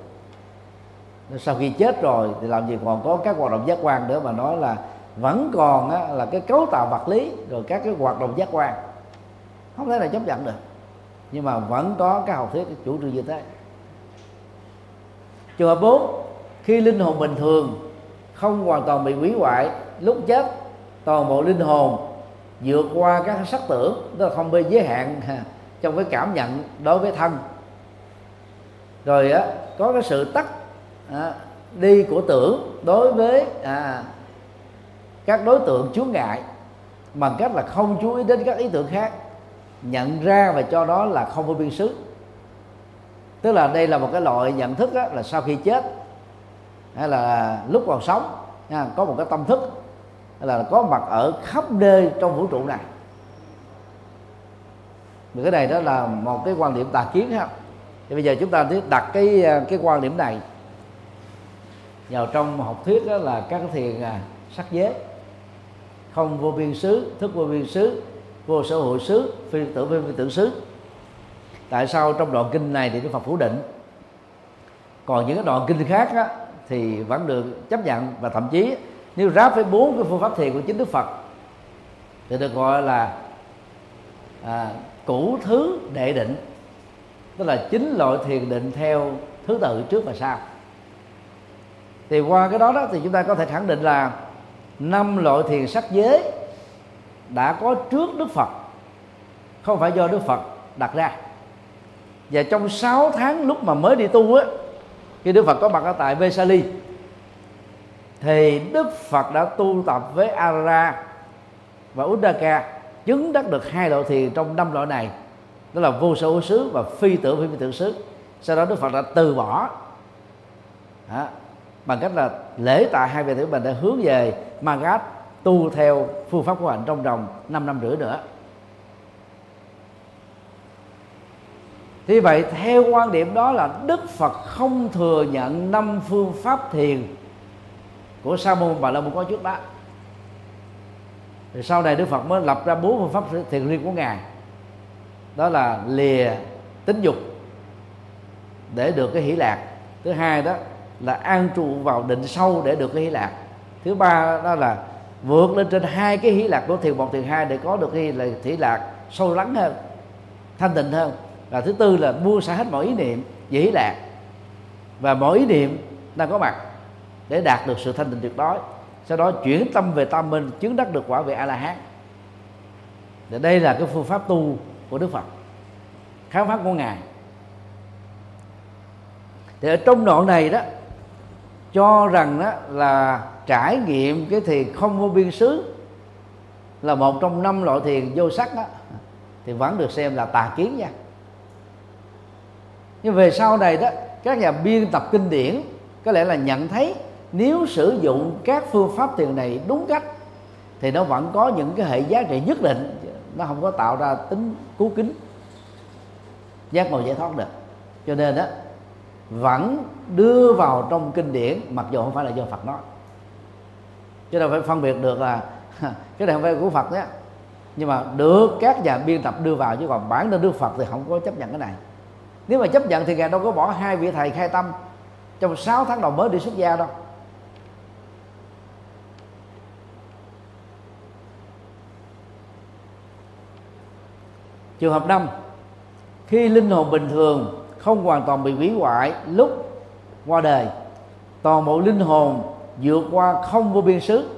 Sau khi chết rồi thì làm gì còn có các hoạt động giác quan nữa mà nói là vẫn còn á, là cái cấu tạo vật lý rồi các cái hoạt động giác quan. Không thể nào chấp nhận được. Nhưng mà vẫn có cái học thuyết chủ trương như thế. Trường hợp bốn khi linh hồn bình thường không hoàn toàn bị hủy hoại lúc chết toàn bộ linh hồn vượt qua các sắc tưởng tức là không bị giới hạn trong cái cảm nhận đối với thân. Rồi á có cái sự tắt à, đi của tưởng đối với à, các đối tượng chướng ngại bằng cách là không chú ý đến các ý tưởng khác nhận ra và cho đó là không vô biên xứ. Tức là đây là một cái loại nhận thức á, là sau khi chết hay là lúc còn sống nha, có một cái tâm thức là có mặt ở khắp nơi trong vũ trụ này. Thì cái này đó là một cái quan điểm tà kiến ha. Thì bây giờ chúng ta đặt cái à, cái quan điểm này vào trong học thuyết đó là các thiền à, sắc giới. Không vô biên xứ thức vô biên xứ vô sở hội xứ phi tưởng phi, phi tưởng xứ. Tại sao trong đoạn kinh này thì đức phật phủ định? Còn những cái đoạn kinh khác á, thì vẫn được chấp nhận và thậm chí nếu ráp với bốn cái phương pháp thiền của chính đức phật thì được gọi là à, cũ thứ đệ định tức là chín loại thiền định theo thứ tự trước và sau. Thì qua cái đó đó thì chúng ta có thể khẳng định là năm loại thiền sắc giới đã có trước Đức Phật không phải do Đức Phật đặt ra. Và trong 6 tháng lúc mà mới đi tu á khi Đức Phật có mặt ở tại Vesali thì đức phật đã tu tập với ara và uddaka chứng đắc được hai loại thiền trong năm loại này. Đó là vô sở xứ và phi tưởng phi, phi tưởng xứ. Sau đó đức phật đã từ bỏ đó, bằng cách là lễ tại hai vị tử mình đã hướng về Magat tu theo phương pháp của hạnh trong vòng 5 năm rưỡi nữa. Thì vậy, theo quan điểm đó là Đức Phật không thừa nhận năm phương pháp thiền của Sa môn Bà La môn có trước đó. Thì sau này Đức Phật mới lập ra bốn phương pháp thiền riêng của ngài. Đó là lìa tính dục để được cái hỷ lạc. Thứ hai đó là an trụ vào định sâu để được cái hỷ lạc. Thứ ba đó là vượt lên trên hai cái hỷ lạc của thiền một thiền hai để có được cái là hỷ lạc sâu lắng hơn, thanh tịnh hơn và thứ tư là buông xả hết mọi ý niệm dĩ lạc. Và mọi ý niệm đang có mặt để đạt được sự thanh tịnh tuyệt đối. Sau đó chuyển tâm về tâm mình, chứng đắc được quả vị a la hán thì đây là cái phương pháp tu của đức phật, khám phá của ngài. Thì ở trong đoạn này đó, cho rằng đó là trải nghiệm cái thiền không vô biên xứ là một trong năm loại thiền vô sắc đó, thì vẫn được xem là tà kiến nha nhưng về sau này đó, các nhà biên tập kinh điển có lẽ là nhận thấy nếu sử dụng các phương pháp thiền này đúng cách, thì nó vẫn có những cái hệ giá trị nhất định. Nó không có tạo ra tính cứu kính, giác ngộ giải thoát được. Cho nên đó vẫn đưa vào trong kinh điển, mặc dù không phải là do Phật nói. Cho nên phải phân biệt được là cái này không phải của Phật nhé. Nhưng mà được các nhà biên tập đưa vào, chứ còn bản thân Đức Phật thì không có chấp nhận cái này nếu mà chấp nhận thì ngài đâu có bỏ hai vị thầy khai tâm. Trong 6 tháng đầu mới đi xuất gia đâu. Trường hợp năm, khi linh hồn bình thường không hoàn toàn bị hủy hoại lúc qua đời, toàn bộ linh hồn vượt qua không vô biên xứ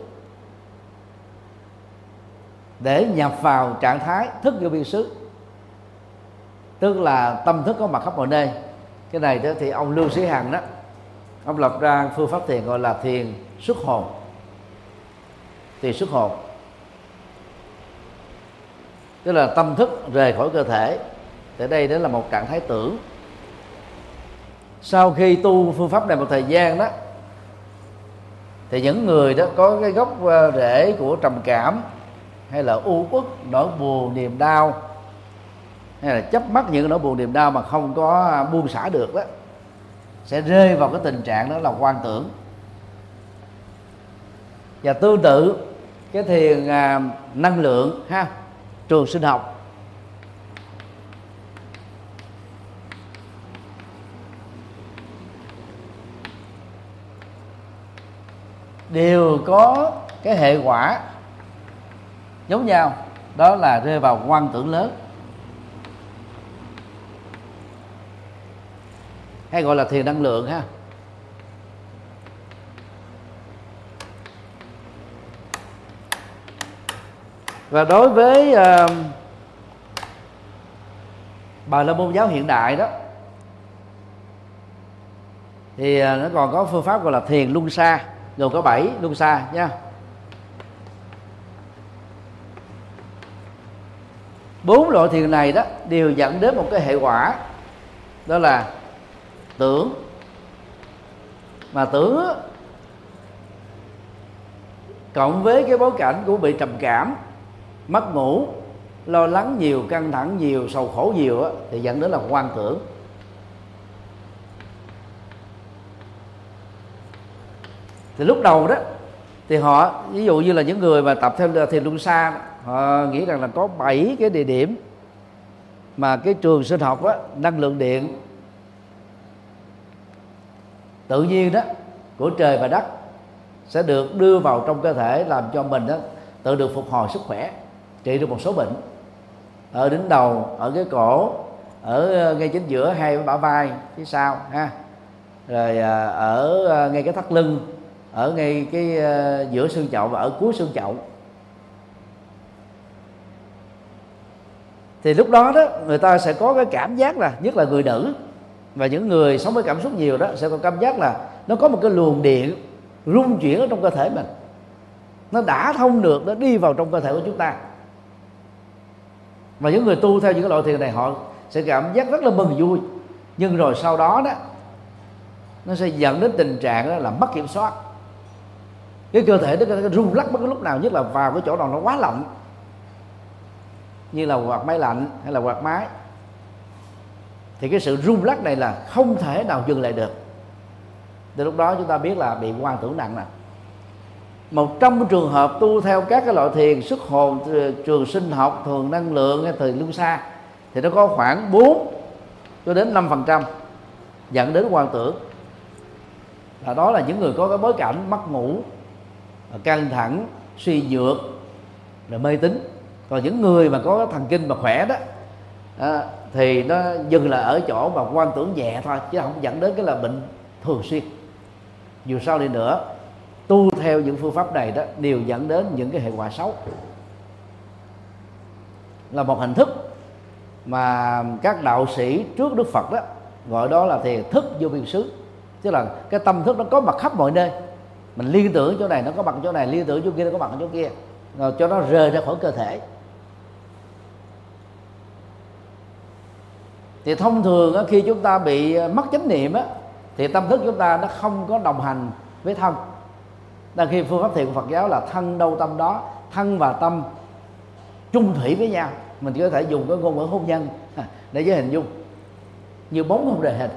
để nhập vào trạng thái thức vô biên xứ tức là tâm thức có mặt khắp mọi nơi. Cái này đó thì ông Lưu sĩ hằng đó, ông lập ra phương pháp thiền gọi là thiền xuất hồn. Thiền xuất hồn. Tức là tâm thức rời khỏi cơ thể. Thì đây đó là một trạng thái tưởng. Sau khi tu phương pháp này một thời gian đó, thì những người đó có cái gốc ờ, rễ của trầm cảm hay là u uất, nỗi buồn, niềm đau hay là chấp mắc những nỗi buồn niềm đau mà không có buông xả được đó sẽ rơi vào cái tình trạng đó là quan tưởng. Và tương tự cái thiền à, năng lượng ha trường sinh học. Đều có cái hệ quả giống nhau đó là rơi vào quan tưởng lớn. Hay gọi là thiền năng lượng ha. Và đối với uh, bà la môn giáo hiện đại đó thì ờ, nó còn có phương pháp gọi là thiền luân xa gồm có bảy luân xa nha. Bốn loại thiền này đó đều dẫn đến một cái hệ quả đó là tưởng. Mà tưởng cộng với cái bối cảnh của bị trầm cảm mất ngủ lo lắng nhiều căng thẳng nhiều sầu khổ nhiều á, thì dẫn đến là quan tưởng. Thì lúc đầu đó thì họ ví dụ như là những người mà tập theo thiền luân xa họ nghĩ rằng là có 7 cái địa điểm mà cái trường sinh học á, năng lượng điện tự nhiên đó, của trời và đất sẽ được đưa vào trong cơ thể làm cho mình đó, tự được phục hồi sức khỏe, trị được một số bệnh. Ở đỉnh đầu, ở cái cổ, ở ờ, ngay chính giữa hai bả vai phía sau, ha. Rồi ờ, ở ờ, ngay cái thắt lưng, ở ngay cái giữa xương chậu và ở cuối xương chậu. Thì lúc đó đó, người ta sẽ có cái cảm giác là, nhất là người nữ và những người sống với cảm xúc nhiều đó sẽ có cảm giác là nó có một cái luồng điện rung chuyển ở trong cơ thể mình. Nó đã thông được, nó đi vào trong cơ thể của chúng ta. Và những người tu theo những cái loại thiền này, họ sẽ cảm giác rất là mừng vui. Nhưng rồi sau đó đó, nó sẽ dẫn đến tình trạng đó là mất kiểm soát. Cái cơ thể nó rung lắc bất cứ lúc nào, nhất là vào cái chỗ nào nó quá lạnh. Như là quạt máy lạnh hay là quạt máy thì cái sự rung lắc này là không thể nào dừng lại được. Từ lúc đó chúng ta biết là bị quan tưởng nặng nè. Một trăm trường hợp tu theo các cái loại thiền xuất hồn ờ, trường sinh học thường năng lượng hay thời lưu xa thì nó có khoảng 4 cho đến 5 phần trăm dẫn đến quan tưởng. Là đó là những người có cái bối cảnh mất ngủ ờ, căng thẳng suy nhược rồi mê tín. Còn những người mà có thần kinh mà khỏe đó à, thì nó dừng là ở chỗ mà quan tưởng nhẹ thôi, chứ không dẫn đến cái là bệnh thường xuyên. Dù sao đi nữa, tu theo những phương pháp này đó, đều dẫn đến những cái hệ quả xấu. Là một hình thức mà các đạo sĩ trước Đức Phật đó, gọi đó là thiền thức vô biên xứ. Tức là cái tâm thức nó có mặt khắp mọi nơi. Mình liên tưởng chỗ này nó có mặt chỗ này, liên tưởng chỗ kia nó có mặt chỗ kia. Rồi cho nó rời ra khỏi cơ thể. Thì thông thường khi chúng ta bị ờ, mất chánh niệm á, thì tâm thức chúng ta nó không có đồng hành với thân. Đang khi phương pháp thiền của Phật giáo là thân đâu tâm đó thân và tâm chung thủy với nhau. Mình chỉ có thể dùng cái ngôn ngữ hôn nhân để giới hình dung. Như bóng không đề hình.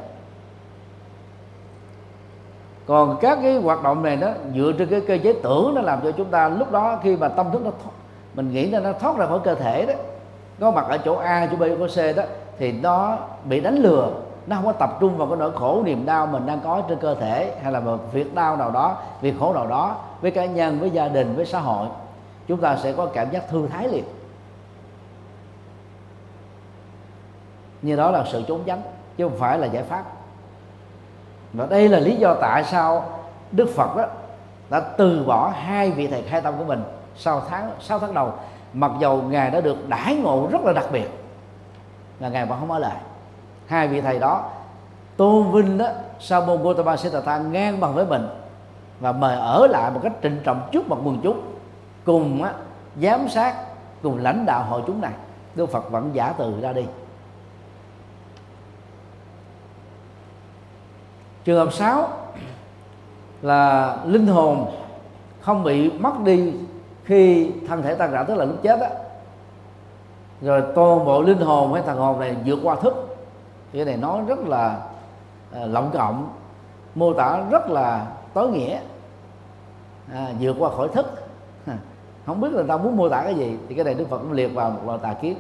Còn các cái hoạt động này đó dựa trên cái cơ chế tưởng nó làm cho chúng ta lúc đó khi mà tâm thức nó thoát, mình nghĩ là nó thoát ra khỏi cơ thể đó. Có mặt ở chỗ A chỗ B chỗ C đó thì nó bị đánh lừa. Nó không có tập trung vào cái nỗi khổ niềm đau mình đang có trên cơ thể hay là một việc đau nào đó, việc khổ nào đó với cá nhân, với gia đình, với xã hội. Chúng ta sẽ có cảm giác thư thái liền. Như đó là sự trốn tránh chứ không phải là giải pháp. Và đây là lý do tại sao đức phật đó đã từ bỏ hai vị thầy khai tâm của mình sau tháng, sáu tháng đầu, mặc dầu ngài đã được đãi ngộ rất là đặc biệt là ngài vẫn không ở lại. Hai vị thầy đó tôn vinh đó sa môn Gautama Siddhartha ngang bằng với mình và mời ở lại một cách trịnh trọng trước mặt quần chúng cùng á, giám sát cùng lãnh đạo hội chúng này. Đức Phật vẫn giả từ ra đi. Trường hợp 6 là linh hồn không bị mất đi khi thân thể tan rã tức là lúc chết đó rồi toàn bộ linh hồn hay thần hồn này vượt qua thức. Cái này nói rất là uh, lộng cộng mô tả rất là tối nghĩa. À, vượt qua khỏi thức. Không biết là ta muốn mô tả cái gì. Thì cái này đức phật cũng liệt vào một loại tà kiến.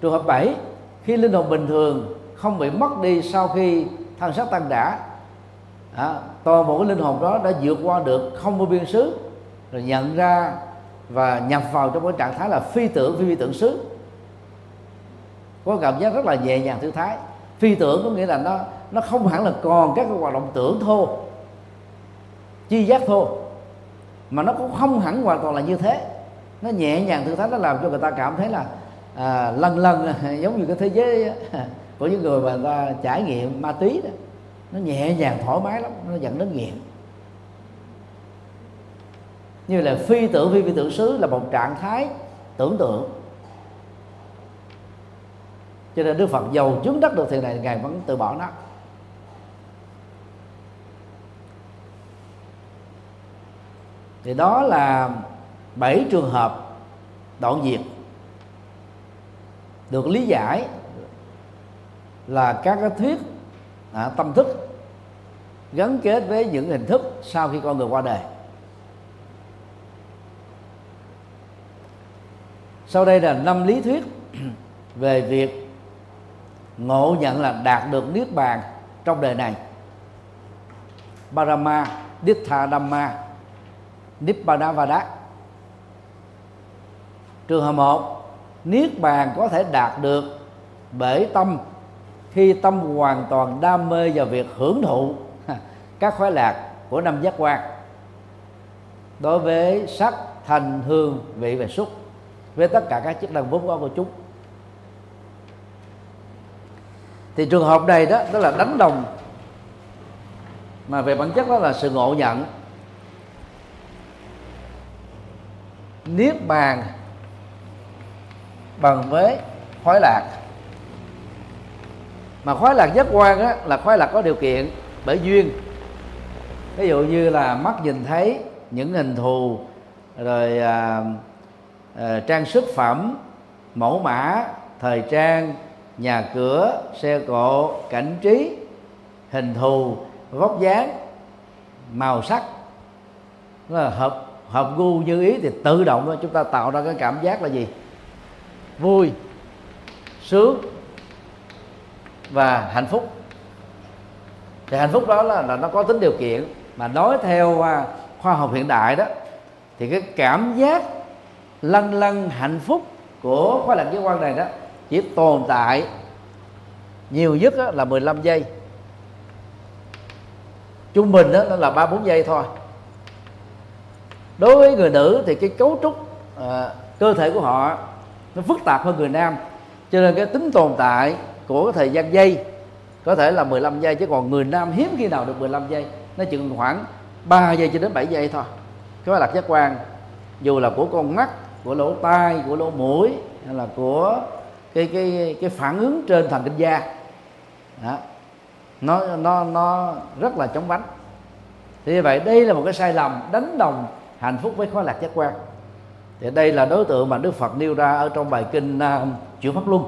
Trường hợp 7 khi linh hồn bình thường không bị mất đi sau khi thân xác tăng đã. À, toàn bộ cái linh hồn đó đã vượt qua được không vô biên xứ rồi nhận ra và nhập vào trong cái trạng thái là phi tưởng phi vi tưởng xứ có cảm giác rất là nhẹ nhàng thư thái. Phi tưởng có nghĩa là nó nó không hẳn là còn các cái hoạt động tưởng thô chi giác thô mà nó cũng không hẳn hoàn toàn là như thế. Nó nhẹ nhàng thư thái nó làm cho người ta cảm thấy là à, lần lần giống như cái thế giới của những người mà người ta trải nghiệm ma túy đó. Nó nhẹ nhàng thoải mái lắm nó dẫn đến nghiện. Như là phi tưởng phi phi tưởng xứ là một trạng thái tưởng tượng cho nên đức phật giàu chứng đắc được thiền này ngài vẫn từ bỏ nó. Thì đó là bảy trường hợp đoạn diệt được lý giải là các cái thuyết à, tâm thức gắn kết với những hình thức sau khi con người qua đời. Sau đây là năm lý thuyết về việc ngộ nhận là đạt được niết bàn trong đời này. Parama Dittha Dhamma Nibbana Vada Trường hợp một Niết bàn có thể đạt được bởi tâm khi tâm hoàn toàn đam mê vào việc hưởng thụ các khoái lạc của năm giác quan. Đối với sắc thành, hương vị và xúc với tất cả các chức năng vốn có của chúng. thì trường hợp này đó đó là đánh đồng. Mà về bản chất đó là sự ngộ nhận. Niết bàn bằng với khoái lạc. Mà khoái lạc giác quan á, là khoái lạc có điều kiện bởi duyên. Ví dụ như là mắt nhìn thấy những hình thù rồi à, à, trang sức phẩm mẫu mã thời trang nhà cửa xe cộ cảnh trí hình thù vóc dáng màu sắc. Là hợp hợp gu như ý thì tự động đó chúng ta tạo ra cái cảm giác là gì? Vui sướng và hạnh phúc. Thì hạnh phúc đó là, là nó có tính điều kiện. Mà nói theo à, khoa học hiện đại đó thì cái cảm giác lân lân hạnh phúc của khoa lạc giới quan này đó chỉ tồn tại nhiều nhất là 15 giây. Trung bình đó là ba bốn giây thôi. Đối với người nữ thì cái cấu trúc à, cơ thể của họ nó phức tạp hơn người nam. Cho nên cái tính tồn tại của cái thời gian giây có thể là 15 giây chứ còn người nam hiếm khi nào được 15 giây. Nó chừng khoảng 3 giây cho đến 7 giây thôi. Cái là giác quan dù là của con mắt của lỗ tai của lỗ mũi hay là của cái cái cái phản ứng trên thần kinh da. Đó. nó nó nó rất là chống vánh. Thì như vậy đây là một cái sai lầm đánh đồng hạnh phúc với khói lạc giác quan. Thì đây là đối tượng mà Đức Phật nêu ra ở trong bài kinh à, uh, chuyển pháp luân.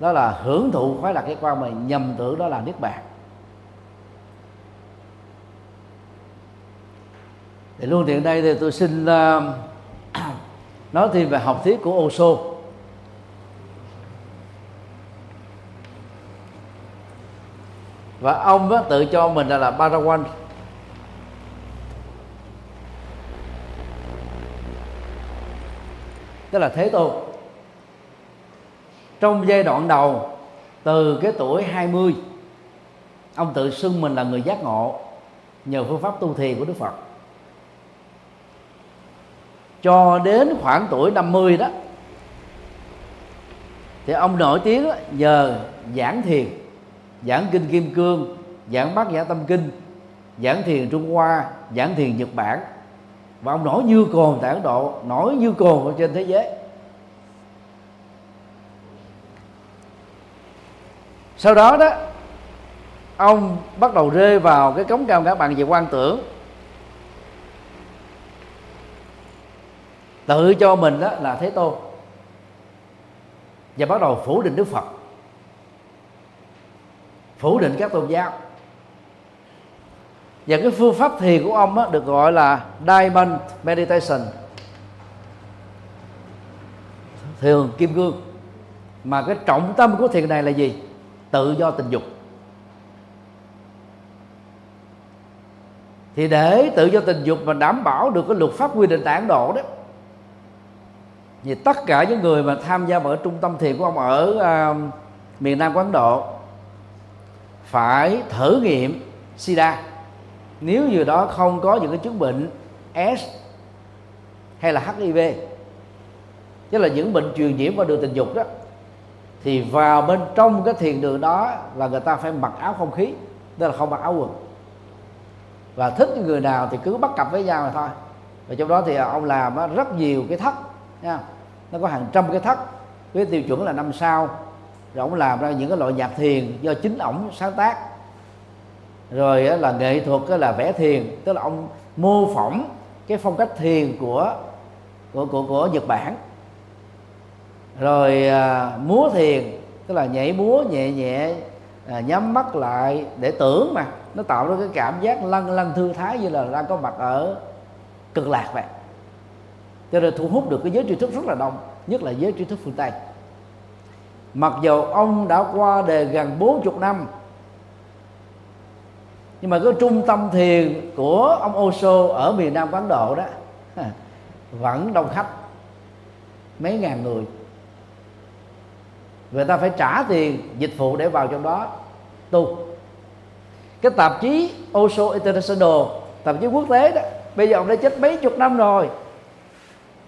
Đó là hưởng thụ khoái lạc giác quan mà nhầm tưởng đó là niết bàn. Thì luôn tiện đây thì tôi xin uh, nói thêm về học thuyết của Osho và ông đó tự cho mình là, là Parawan tức là thế tôn. Trong giai đoạn đầu từ cái tuổi 20 ông tự xưng mình là người giác ngộ nhờ phương pháp tu thiền của Đức Phật. Cho đến khoảng tuổi 50 đó thì ông nổi tiếng nhờ giảng thiền giảng kinh kim cương, giảng bát nhã tâm kinh, giảng thiền trung hoa, giảng thiền nhật bản. Và ông nổi như cồn tại ấn độ nổi như cồn ở trên thế giới. Sau đó đó, ông bắt đầu rơi vào cái cống cao ngã bằng về quan tưởng. Tự cho mình đó là thế tôn. Và bắt đầu phủ định đức phật phủ định các tôn giáo. Và cái phương pháp thiền của ông đó, được gọi là diamond meditation. Thường kim cương. Mà cái trọng tâm của thiền này là gì? Tự do tình dục. Thì để tự do tình dục mà đảm bảo được cái luật pháp quy định tại Ấn Độ đó thì tất cả những người mà tham gia vào trung tâm thiền của ông ở uh, miền Nam của Ấn Độ phải thử nghiệm sida. Nếu như đó không có những cái chứng bệnh S hay là HIV tức là những bệnh truyền nhiễm qua đường tình dục đó, thì vào bên trong cái thiền đường đó là người ta phải mặc áo không khí, tức là không mặc áo quần. Và thích người nào thì cứ bắt cặp với nhau mà thôi. Và trong đó thì ông làm rất nhiều cái thất, nha. Nó có hàng trăm cái thất, với tiêu chuẩn là năm sao rồi ông làm ra những cái loại nhạc thiền do chính ổng sáng tác. Rồi là nghệ thuật là vẽ thiền tức là ông mô phỏng cái phong cách thiền của của của, của Nhật Bản. Rồi à, múa thiền tức là nhảy múa nhẹ nhẹ à, nhắm mắt lại để tưởng mà. Nó tạo ra cái cảm giác lăn lăn thư thái như là đang có mặt ở cực lạc vậy. Cho nên thu hút được cái giới tri thức rất là đông nhất là giới tri thức phương tây mặc dù ông đã qua đề gần 40 năm nhưng mà cái trung tâm thiền của ông Osho ở miền Nam Ấn Độ đó vẫn đông khách mấy ngàn người. Người ta phải trả tiền dịch vụ để vào trong đó tu. Cái tạp chí Osho International tạp chí quốc tế đó bây giờ ông đã chết mấy chục năm rồi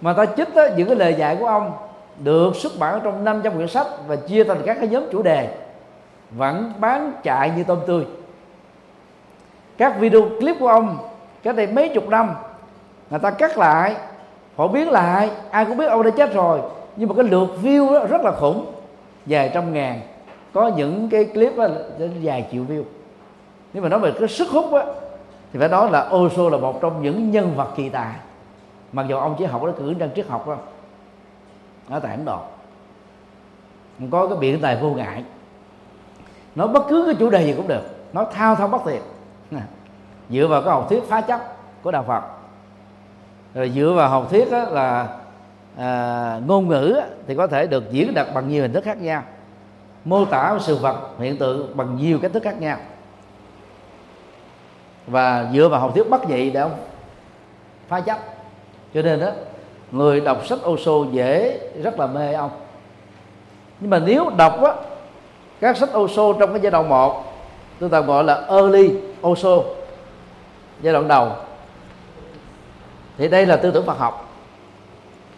mà ta chích đó, những cái lời dạy của ông được xuất bản trong 500 quyển sách và chia thành các cái nhóm chủ đề, vẫn bán chạy như tôm tươi. Các video clip của ông cách đây mấy chục năm, người ta cắt lại, phổ biến lại, ai cũng biết ông đã chết rồi, nhưng mà cái lượt view đó rất là khủng, vài trăm ngàn, có những cái clip đó đến vài triệu view. Nếu mà nói về cái sức hút á, thì phải nói là Oso là một trong những nhân vật kỳ tài. Mặc dù ông chỉ học ở cử nhân triết học thôi ở tại Ấn Độ có cái biện tài vô ngại. Nói bất cứ cái chủ đề gì cũng được. Nói thao thao bất tuyệt. Dựa vào cái học thuyết phá chấp của đạo Phật. Rồi dựa vào học thuyết là à, ngôn ngữ thì có thể được diễn đạt bằng nhiều hình thức khác nhau. Mô tả sự vật hiện tượng bằng nhiều cách thức khác nhau. Và dựa vào học thuyết bất nhị để ông phá chấp. Cho nên đó người đọc sách Osho dễ rất là mê ông. Nhưng mà nếu đọc á các sách Osho trong cái giai đoạn 1 tôi tạm gọi là early Osho giai đoạn đầu. Thì đây là tư tưởng Phật học.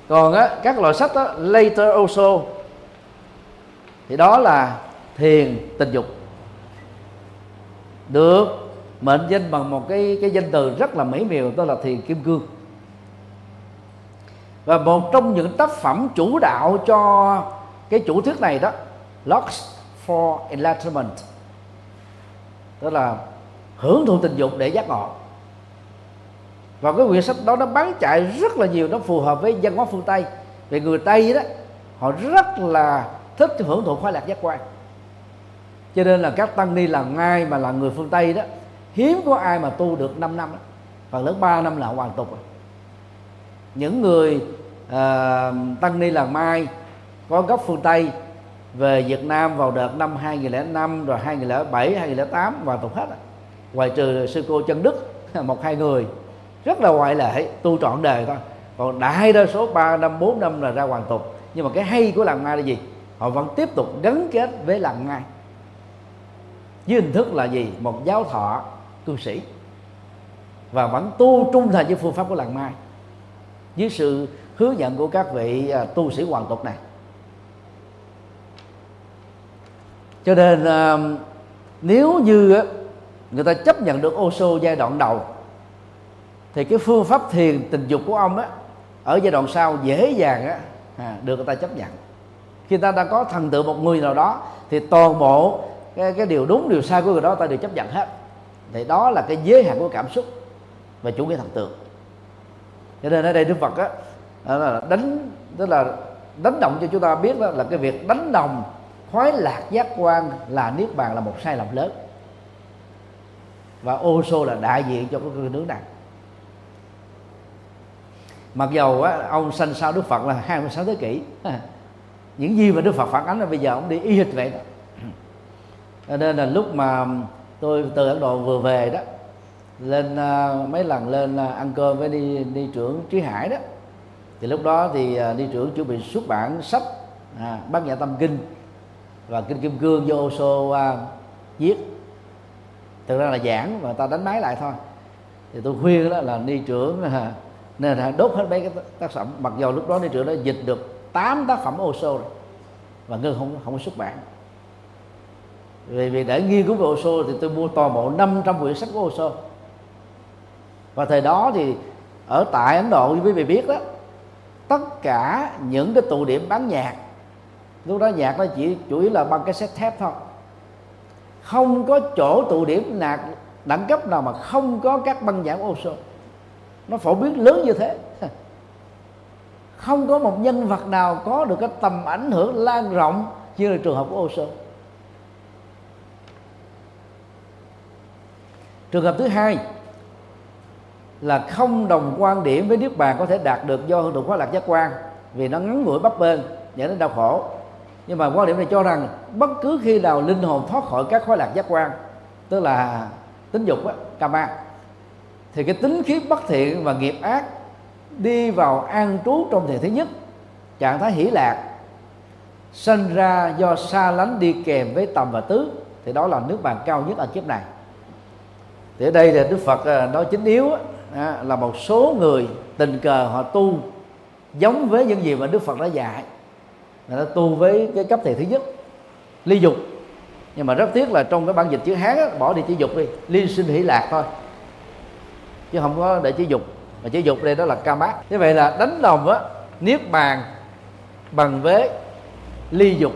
Còn á, các loại sách á, later Osho thì đó là thiền tình dục. Được mệnh danh bằng một cái cái danh từ rất là mỹ miều đó là thiền kim cương và một trong những tác phẩm chủ đạo cho cái chủ thuyết này đó Locks for Enlightenment, tức là hưởng thụ tình dục để giác ngộ. Và cái quyển sách đó nó bán chạy rất là nhiều, nó phù hợp với văn hóa phương tây. Vì người tây đó, họ rất là thích hưởng thụ khoái lạc giác quan. Cho nên là các tăng ni là ngay mà là người phương tây đó, hiếm có ai mà tu được 5 năm đó. phần lớn 3 năm là hoàn tục rồi. Những người uh, tăng ni làng mai có gốc phương tây về Việt Nam vào đợt năm 2005 rồi 2007 2008 và tục hết ngoài trừ sư cô chân Đức một hai người rất là ngoại lệ tu trọn đời thôi. Còn đại đa số 3 năm 4 năm là ra hoàn tục. Nhưng mà cái hay của làng mai là gì? Họ vẫn tiếp tục gắn kết với làng mai. Với hình thức là gì? Một giáo thọ cư sĩ. Và vẫn tu trung thành với phương pháp của làng mai. Dưới sự hướng dẫn của các vị à, tu sĩ hoàng tục này. Cho nên à, nếu như người ta chấp nhận được ô xô giai đoạn đầu thì cái phương pháp thiền tình dục của ông á ở giai đoạn sau dễ dàng á à, được người ta chấp nhận. Khi ta đã có thần tượng một người nào đó thì toàn bộ cái, cái điều đúng điều sai của người đó ta đều chấp nhận hết. Thì đó là cái giới hạn của cảm xúc và chủ nghĩa thần tượng. Cho nên ở đây đức phật á là đánh tức là đánh động cho chúng ta biết đó là cái việc đánh đồng khoái lạc giác quan là niết bàn là một sai lầm lớn. Và ô xô là đại diện cho cái nước này. Mặc dầu á, ông sanh sau Đức Phật là 26 thế kỷ. Những gì mà Đức Phật phản ánh là bây giờ ông đi y hệt vậy đó. Cho nên là lúc mà tôi từ Ấn Độ vừa về đó lên uh, mấy lần lên uh, ăn cơm với đi đi trưởng Trí Hải đó thì lúc đó thì uh, đi trưởng chuẩn bị xuất bản sách à, bát nhã tâm kinh và kinh kim cương do Osho uh, à, viết. Thực ra là giảng và ta đánh máy lại thôi. Thì tôi khuyên đó là đi trưởng uh, nên là đốt hết mấy cái tác phẩm. Mặc dù lúc đó đi trưởng đã dịch được 8 tác phẩm Osho rồi và ngưng không không có xuất bản. Vì vì để nghiên cứu về Osho thì tôi mua toàn bộ 500 quyển sách của Osho và thời đó thì ở tại Ấn Độ như quý vị biết đó tất cả những cái tụ điểm bán nhạc. Lúc đó nhạc nó chỉ chủ yếu là băng cái set thép thôi. Không có chỗ tụ điểm nhạc đẳng cấp nào mà không có các băng giảng sô nó phổ biến lớn như thế. Không có một nhân vật nào có được cái tầm ảnh hưởng lan rộng như là trường hợp của ô sô trường hợp thứ hai là không đồng quan điểm với niết bàn có thể đạt được do hưởng thụ khoái lạc giác quan vì nó ngắn ngủi bấp bênh dẫn đến đau khổ. Nhưng mà quan điểm này cho rằng bất cứ khi nào linh hồn thoát khỏi các khoái lạc giác quan tức là tính dục á, kama thì cái tính khí bất thiện và nghiệp ác đi vào an trú trong thể thứ nhất trạng thái hỷ lạc sinh ra do xa lánh đi kèm với tầm và tứ thì đó là nước bàn cao nhất ở kiếp này. Thì ở đây là đức phật à, nói chính yếu là một số người tình cờ họ tu giống với những gì mà đức phật đã dạy. Là nó tu với cái cấp thầy thứ nhất ly dục. Nhưng mà rất tiếc là trong cái bản dịch chữ hán á, bỏ đi chữ dục đi ly sinh hỷ lạc thôi. Chứ không có để chữ dục. Mà chữ dục đây đó là ca mát. Như vậy là đánh đồng á niết bàn bằng với ly dục.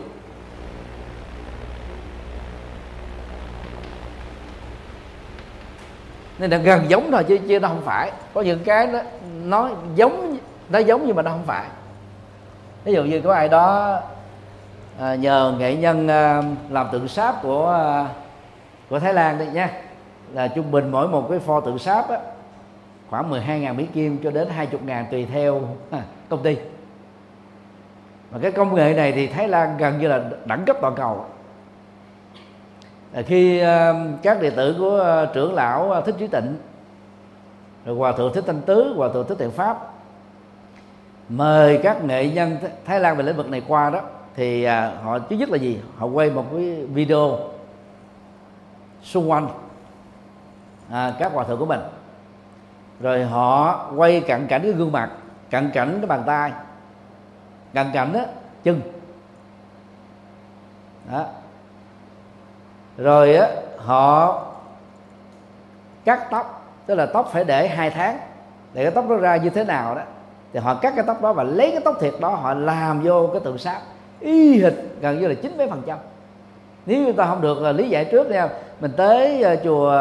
Nên là gần giống thôi chứ chứ nó không phải. Có những cái nó nó giống nó giống nhưng mà nó không phải. Ví dụ như có ai đó à, nhờ nghệ nhân à, làm tượng sáp của à, của Thái Lan đây nha. Là trung bình mỗi một cái pho tượng sáp á, khoảng 12.000 Mỹ Kim cho đến 20.000 tùy theo à, công ty. Và cái công nghệ này thì Thái Lan gần như là đẳng cấp toàn cầu. À, khi à, các đệ tử của à, trưởng lão thích trí tịnh rồi hòa thượng thích thanh tứ hòa thượng thích thiện pháp mời các nghệ nhân Thái Lan về lĩnh vực này qua đó thì họ thứ nhất là gì họ quay một cái video xung quanh à, các hòa thượng của mình rồi họ quay cận cảnh cái gương mặt cận cảnh cái bàn tay cận cảnh đó, chân đó rồi á họ cắt tóc tức là tóc phải để hai tháng để cái tóc nó ra như thế nào đó. Thì họ cắt cái tóc đó và lấy cái tóc thiệt đó họ làm vô cái tượng sáp y hệt gần như là chín mấy phần trăm. Nếu chúng ta không được là lý giải trước nha mình tới uh, chùa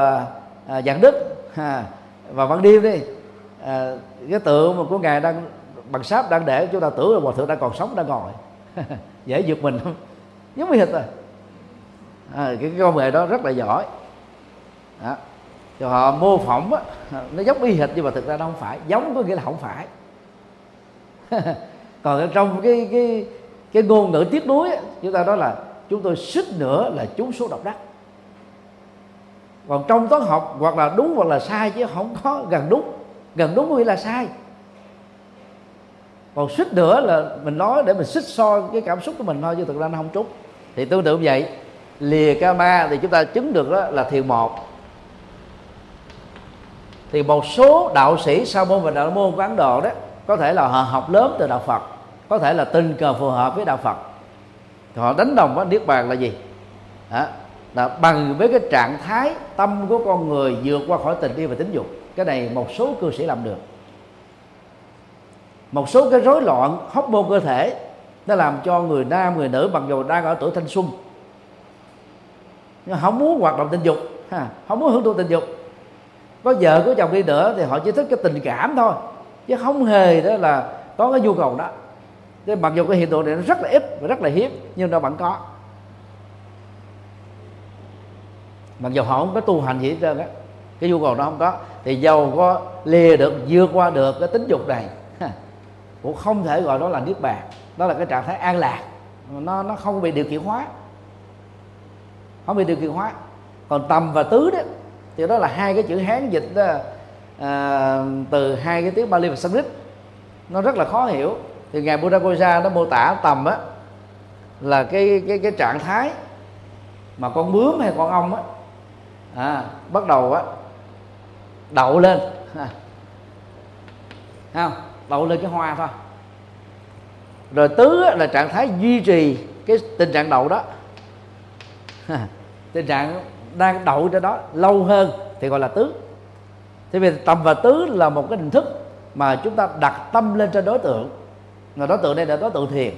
uh, Giảng Đức ha, vào ban đêm đi uh, cái tượng mà của ngài đang bằng sáp đang để chúng ta tưởng là hòa thượng đang còn sống đang ngồi. Dễ giật mình không giống như hệt rồi à, cái công nghệ đó rất là giỏi. Đó. cho họ mô phỏng á, nó giống y hệt nhưng mà thực ra nó không phải giống có nghĩa là không phải. Còn trong cái cái cái ngôn ngữ tiếc nuối chúng ta nói là chúng tôi xích nữa là trúng số độc đắc. Còn trong toán học hoặc là đúng hoặc là sai chứ không có gần đúng. Gần đúng có nghĩa là sai. Còn xích nữa là mình nói để mình xích so cái cảm xúc của mình thôi chứ thực ra nó không trúng. Thì tương tự vậy lìa ca ma thì chúng ta chứng được đó là thiền một. Thì một số đạo sĩ sa môn và đạo môn của ấn độ đó có thể là họ học lớn từ đạo phật có thể là tình cờ phù hợp với đạo phật. Họ đánh đồng với niết bàn là gì? Đó, là bằng với cái trạng thái tâm của con người vượt qua khỏi tình yêu và tính dục. Cái này một số cư sĩ làm được. Một số cái rối loạn hóc môn cơ thể nó làm cho người nam người nữ mặc dù đang ở tuổi thanh xuân nhưng không muốn hoạt động tình dục ha, không muốn hưởng thụ tình dục. Có vợ có chồng đi nữa thì họ chỉ thích cái tình cảm thôi chứ không hề đó là có cái nhu cầu đó. Thế mặc dù cái hiện tượng này nó rất là ít và rất là hiếm nhưng nó vẫn có. Mặc dù họ không có tu hành gì hết trơn á cái nhu cầu nó không có thì giàu có lìa được vượt qua được cái tính dục này cũng không thể gọi đó là niết bàn. Đó là cái trạng thái an lạc nó nó không bị điều khiển hóa không bị điều kiện hóa. Còn tầm và tứ đó thì đó là hai cái chữ hán dịch đó, à, từ hai cái tiếng Bali và Sanskrit. Nó rất là khó hiểu. Thì ngài Buddha Goja nó mô tả tầm á là cái cái cái trạng thái mà con bướm hay con ong á à, bắt đầu á đậu lên. À. không? Đậu lên cái hoa thôi. Rồi tứ á, là trạng thái duy trì cái tình trạng đậu đó tình trạng đang đậu trên đó lâu hơn thì gọi là tứ. Thì vì tầm và tứ là một cái hình thức mà chúng ta đặt tâm lên trên đối tượng. Mà đối tượng đây là đối tượng thiền.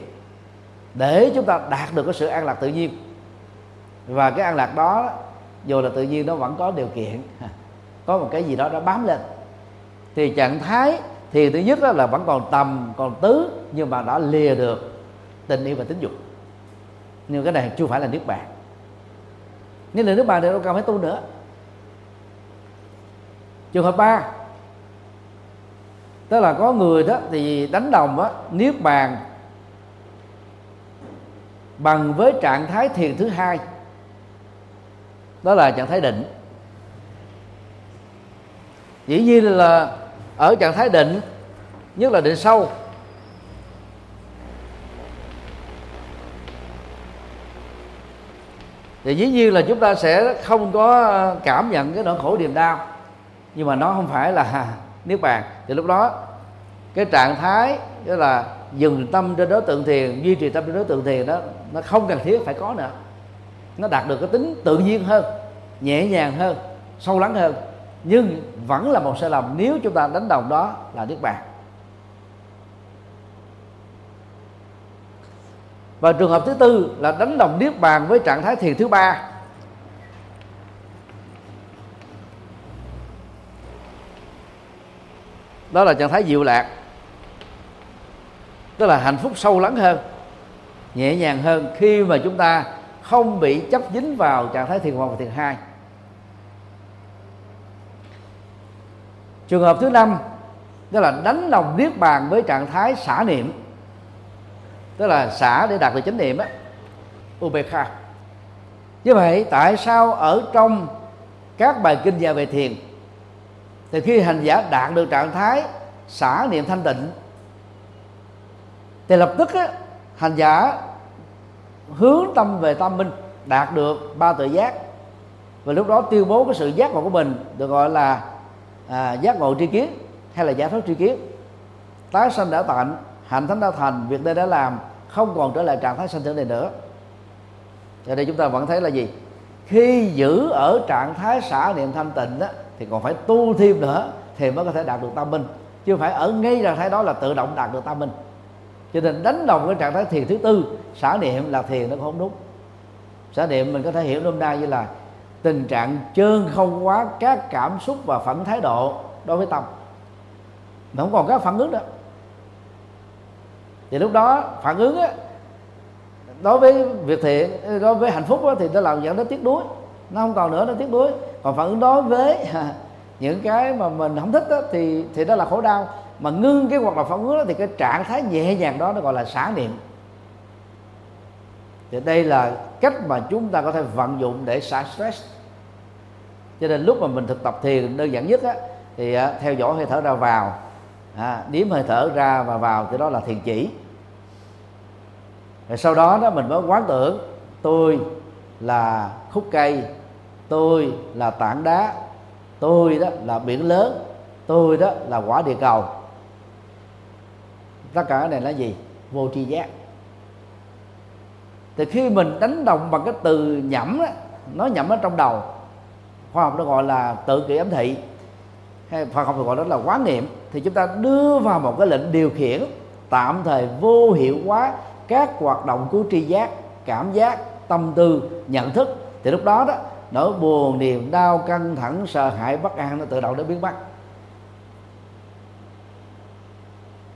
Để chúng ta đạt được cái sự an lạc tự nhiên. Và cái an lạc đó, dù là tự nhiên nó vẫn có điều kiện. Có một cái gì đó đã bám lên. Thì trạng thái thì thứ nhất là vẫn còn tầm, còn tứ, nhưng mà đã lìa được tình yêu và tính dục. Nhưng cái này chưa phải là nước bàn nhưng là nước bạn thì đâu cần phải tu nữa. Trường hợp ba, tức là có người đó thì đánh đồng á, niết bàn bằng với trạng thái thiền thứ hai. Đó là trạng thái định. Dĩ nhiên là ở trạng thái định, nhất là định sâu. Thì dĩ nhiên là chúng ta sẽ không có ờ, cảm nhận cái nỗi khổ niềm đau. Nhưng mà nó không phải là niết bàn. Thì lúc đó, cái trạng thái, đó là dừng tâm trên đối tượng thiền, duy trì tâm trên đối tượng thiền đó, nó không cần thiết phải có nữa. Nó đạt được cái tính tự nhiên hơn, nhẹ nhàng hơn, sâu lắng hơn. Nhưng vẫn là một sai lầm nếu chúng ta đánh đồng đó là niết bàn. Và trường hợp thứ tư là đánh đồng niết bàn với trạng thái thiền thứ ba. Đó là trạng thái diệu lạc, tức là hạnh phúc sâu lắng hơn, nhẹ nhàng hơn khi mà chúng ta không bị chấp dính vào trạng thái thiền một và thiền hai. Trường hợp thứ năm, đó là đánh đồng niết bàn với trạng thái xả niệm tức là xả để đạt được chánh niệm á ubekha. Như vậy tại sao ở trong các bài kinh dạy về thiền thì khi hành giả đạt được trạng thái xả niệm thanh tịnh thì lập tức á, hành giả hướng tâm về tâm minh đạt được ba tự giác. Và lúc đó tuyên bố cái sự giác ngộ của mình được gọi là à, giác ngộ tri kiến hay là giải thoát tri kiến. Tái sanh đã tạnh hạnh thánh đã thành việc đây đã làm không còn trở lại trạng thái sanh tử này nữa. Cho đây chúng ta vẫn thấy là gì? Khi giữ ở trạng thái xả niệm thanh tịnh đó, thì còn phải tu thêm nữa thì mới có thể đạt được tâm minh. Chứ phải ở ngay trạng thái đó là tự động đạt được tâm minh. Cho nên đánh đồng cái trạng thái thiền thứ tư xả niệm là thiền nó không đúng. Xả niệm mình có thể hiểu hôm nay như là tình trạng trơn không quá các cảm xúc và phản thái độ đối với tâm. Mà không còn các phản ứng nữa thì lúc đó phản ứng á, đối với việc thiện đối với hạnh phúc á, thì nó làm dẫn đến tiếc nuối. Nó không còn nữa nó tiếc nuối. Còn phản ứng đối với những cái mà mình không thích đó, thì thì đó là khổ đau. Mà ngưng cái hoạt động phản ứng đó thì cái trạng thái nhẹ nhàng đó nó gọi là xả niệm. Thì đây là cách mà chúng ta có thể vận dụng để xả stress. Cho nên lúc mà mình thực tập thiền đơn giản nhất á, thì à, theo dõi hơi thở ra vào à, điếm hơi thở ra và vào thì đó là thiền chỉ. Rồi sau đó đó mình mới quán tưởng tôi là khúc cây tôi là tảng đá tôi đó là biển lớn tôi đó là quả địa cầu. Tất cả cái này là gì? Vô tri giác. Thì khi mình đánh đồng bằng cái từ nhẩm đó, nó nhẩm ở trong đầu khoa học nó gọi là tự kỷ ấm thị hay Phật học gọi đó là quán niệm thì chúng ta đưa vào một cái lệnh điều khiển tạm thời vô hiệu hóa các hoạt động của tri giác cảm giác tâm tư nhận thức. Thì lúc đó đó nỗi buồn niềm đau căng thẳng sợ hãi bất an nó tự động nó biến mất.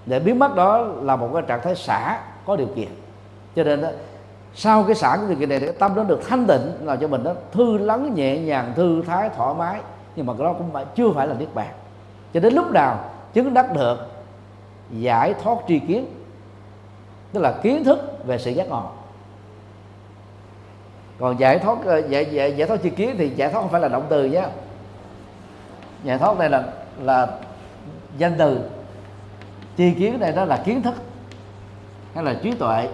Để biến mất đó là một cái trạng thái xả có điều kiện. Cho nên đó, sau cái xả của điều kiện này thì tâm nó được thanh tịnh là cho mình nó thư lắng nhẹ nhàng thư thái thoải mái nhưng mà đó cũng chưa phải là niết bàn. Cho đến lúc nào chứng đắc được giải thoát tri kiến tức là kiến thức về sự giác ngộ. Còn giải thoát ờ, giải, giải, giải thoát tri kiến thì giải thoát không phải là động từ nhé giải thoát này là là danh từ. Tri kiến này đó là kiến thức hay là trí tuệ.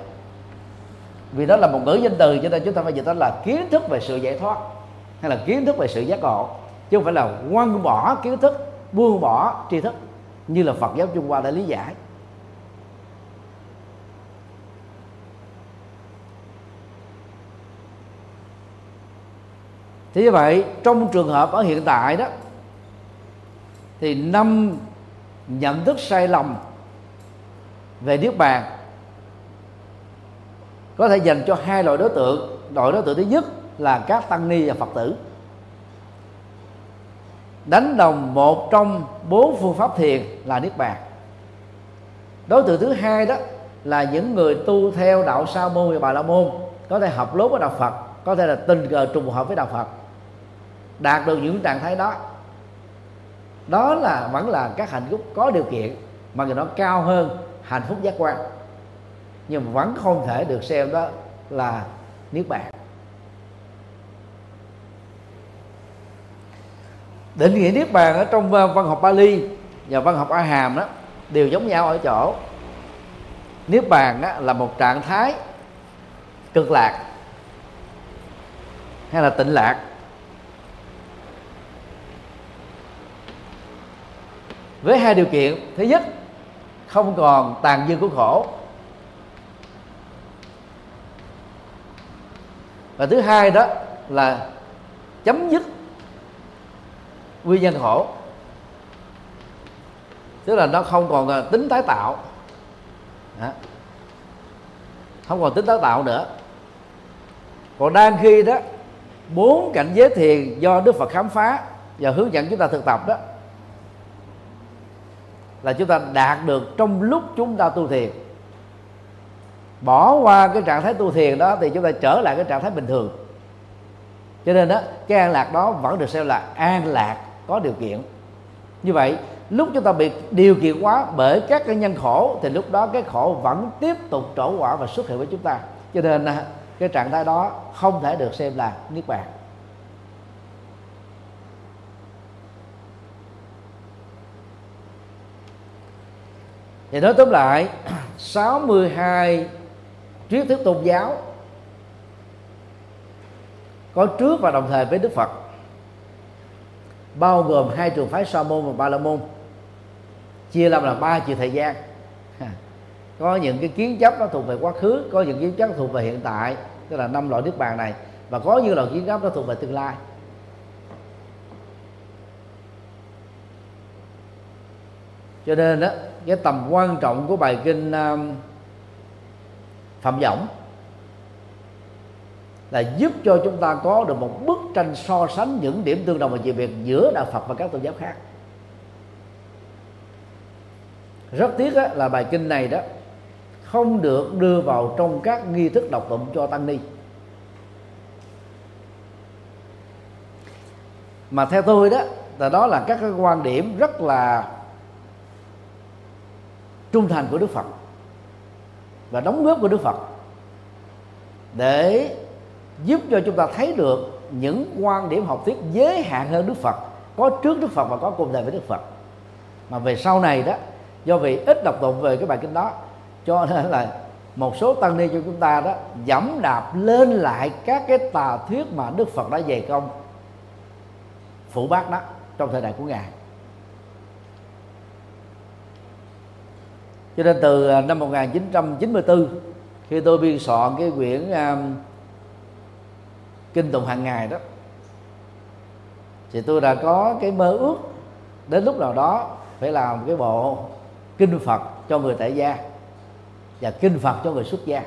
Vì đó là một ngữ danh từ cho nên chúng ta phải dịch đó là kiến thức về sự giải thoát hay là kiến thức về sự giác ngộ chứ không phải là quăng bỏ kiến thức, buông bỏ tri thức như là Phật giáo Trung Hoa đã lý giải. Thế như vậy, trong trường hợp ở hiện tại đó, thì năm nhận thức sai lầm về niết bàn có thể dành cho hai loại đối tượng. Loại đối tượng thứ nhất là các tăng ni và phật tử đánh đồng một trong bốn phương pháp thiền là niết bàn. Đối tượng thứ hai đó là những người tu theo đạo sa môn và bà la môn, có thể học lốt với đạo phật, có thể là tình cờ trùng hợp với đạo phật, đạt được những trạng thái đó. Đó là vẫn là các hạnh phúc có điều kiện, mà người nó cao hơn hạnh phúc giác quan, nhưng vẫn không thể được xem đó là niết bàn. Định nghĩa niết bàn ở trong ờ, văn học Bali và văn học A Hàm đó đều giống nhau ở chỗ niết bàn đó là một trạng thái cực lạc hay là tịnh lạc. Với hai điều kiện. Thứ nhất, không còn tàn dư của khổ. Và thứ hai đó là chấm dứt nguyên nhân khổ. Tức là nó không còn tính tái tạo. Đó. không còn tính tái tạo nữa. Còn đang khi đó, bốn cảnh giới thiền do đức phật khám phá và hướng dẫn chúng ta thực tập đó, là chúng ta đạt được trong lúc chúng ta tu thiền. Bỏ qua cái trạng thái tu thiền đó thì chúng ta trở lại cái trạng thái bình thường. Cho nên đó, cái an lạc đó vẫn được xem là an lạc có điều kiện. Như vậy, lúc chúng ta bị điều kiện quá bởi các cái nhân khổ, thì lúc đó cái khổ vẫn tiếp tục trổ quả và xuất hiện với chúng ta. Cho nên à, cái trạng thái đó không thể được xem là niết bàn. Thì nói tóm lại 62 triết thức tôn giáo, có trước và đồng thời với Đức Phật bao gồm hai trường phái Sa môn và Ba la môn chia làm là ba chiều thời gian. Có những cái kiến chấp nó thuộc về quá khứ có những kiến chấp thuộc về hiện tại tức là năm loại nước bàn này và có những loại kiến chấp nó thuộc về tương lai. Cho nên đó cái tầm quan trọng của bài kinh um, phạm võng là giúp cho chúng ta có được một bức tranh so sánh những điểm tương đồng và dị biệt giữa đạo Phật và các tôn giáo khác. Rất tiếc là bài kinh này đó không được đưa vào trong các nghi thức đọc tụng cho tăng ni. Mà theo tôi đó, là đó là các cái quan điểm rất là trung thành của Đức Phật và đóng góp của Đức Phật để giúp cho chúng ta thấy được những quan điểm học thuyết giới hạn hơn Đức Phật có trước Đức Phật và có cùng thời với Đức Phật. Mà về sau này đó do vì ít đọc tụng về cái bài kinh đó cho nên là một số tăng ni cho chúng ta đó dẫm đạp lên lại các cái tà thuyết mà Đức Phật đã dày công phủ bác đó trong thời đại của ngài. Cho nên từ à, năm 1994 khi tôi biên soạn cái quyển uh, kinh tụng hàng ngày đó. Thì tôi đã có cái mơ ước đến lúc nào đó phải làm cái bộ kinh Phật cho người tại gia và kinh Phật cho người xuất gia.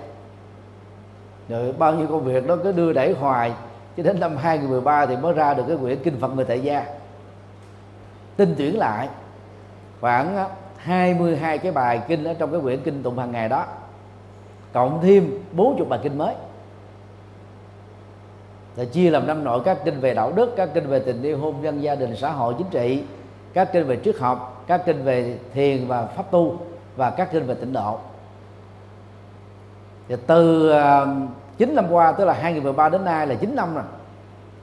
Rồi bao nhiêu công việc đó cứ đưa đẩy hoài cho đến năm 2013 thì mới ra được cái quyển kinh Phật người tại gia. Tinh tuyển lại, khoảng 22 cái bài kinh ở trong cái quyển kinh tụng hàng ngày đó, cộng thêm 40 bài kinh mới thì chia làm năm nội các kinh về đạo đức các kinh về tình yêu hôn nhân gia đình xã hội chính trị các kinh về triết học các kinh về thiền và pháp tu và các kinh về tịnh độ. Thì từ à, uh, 9 năm qua tức là 2013 đến nay là 9 năm rồi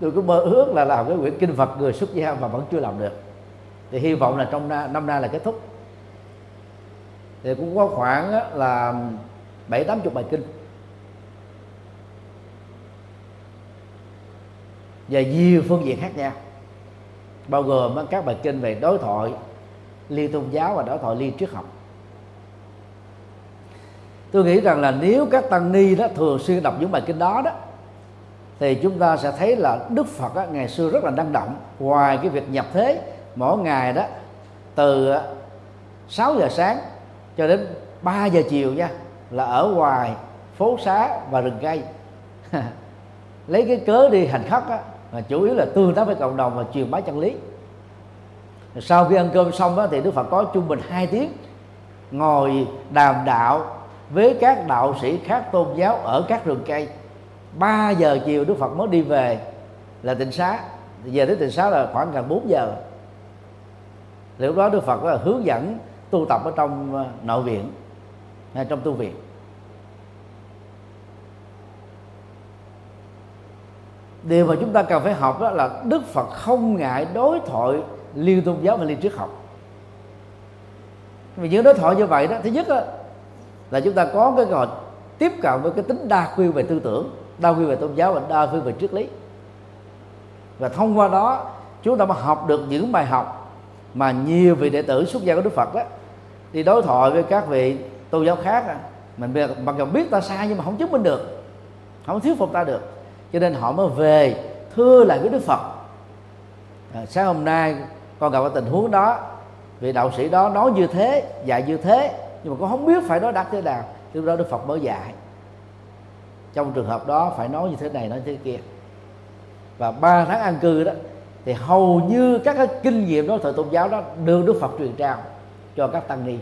tôi cứ mơ ước là làm cái quyển kinh Phật người xuất gia mà vẫn chưa làm được. Thì hy vọng là trong năm nay là kết thúc. Thì cũng có khoảng là bảy tám chục bài kinh. Và nhiều phương diện khác nhau. Bao gồm các bài kinh về đối thoại liên tôn giáo và đối thoại liên triết học. Tôi nghĩ rằng là nếu các tăng ni đó thường xuyên đọc những bài kinh đó đó thì chúng ta sẽ thấy là đức phật đó, ngày xưa rất là năng động. Ngoài cái việc nhập thế mỗi ngày đó từ 6 giờ sáng cho đến 3 giờ chiều nha là ở ngoài phố xá và rừng cây. Lấy cái cớ đi hành khất á, mà chủ yếu là tương tác với cộng đồng và truyền bá chân lý. Sau khi ăn cơm xong đó, thì đức phật có trung bình 2 tiếng ngồi đàm đạo với các đạo sĩ khác tôn giáo ở các rừng cây. 3 giờ chiều đức phật mới đi về là tịnh xá. Về đến tịnh xá là khoảng gần 4 giờ. Lúc đó đức phật là hướng dẫn tu tập ở trong ờ, nội viện hay trong tu viện. Điều mà chúng ta cần phải học đó là đức phật không ngại đối thoại liên tôn giáo và liên triết học. Vì những đối thoại như vậy đó thứ nhất đó, là chúng ta có cái gọi tiếp cận với cái tính đa quy về tư tưởng đa quy về tôn giáo và đa quy về triết lý. Và thông qua đó chúng ta mới học được những bài học mà nhiều vị đệ tử xuất gia của đức phật đó đi đối thoại với các vị tôn giáo khác mình mặc dù biết ta sai nhưng mà không chứng minh được không thuyết phục ta được cho nên họ mới về thưa lại với đức phật. À, sáng hôm nay con gặp ở tình huống đó vị đạo sĩ đó nói như thế dạy như thế nhưng mà con không biết phải nói đặt thế nào. Thì lúc đó đức phật mới dạy. Trong trường hợp đó phải nói như thế này nói thế kia. Và ba tháng an cư đó thì hầu như các cái kinh nghiệm đó thời tôn giáo đó được đức phật truyền trao cho các tăng ni.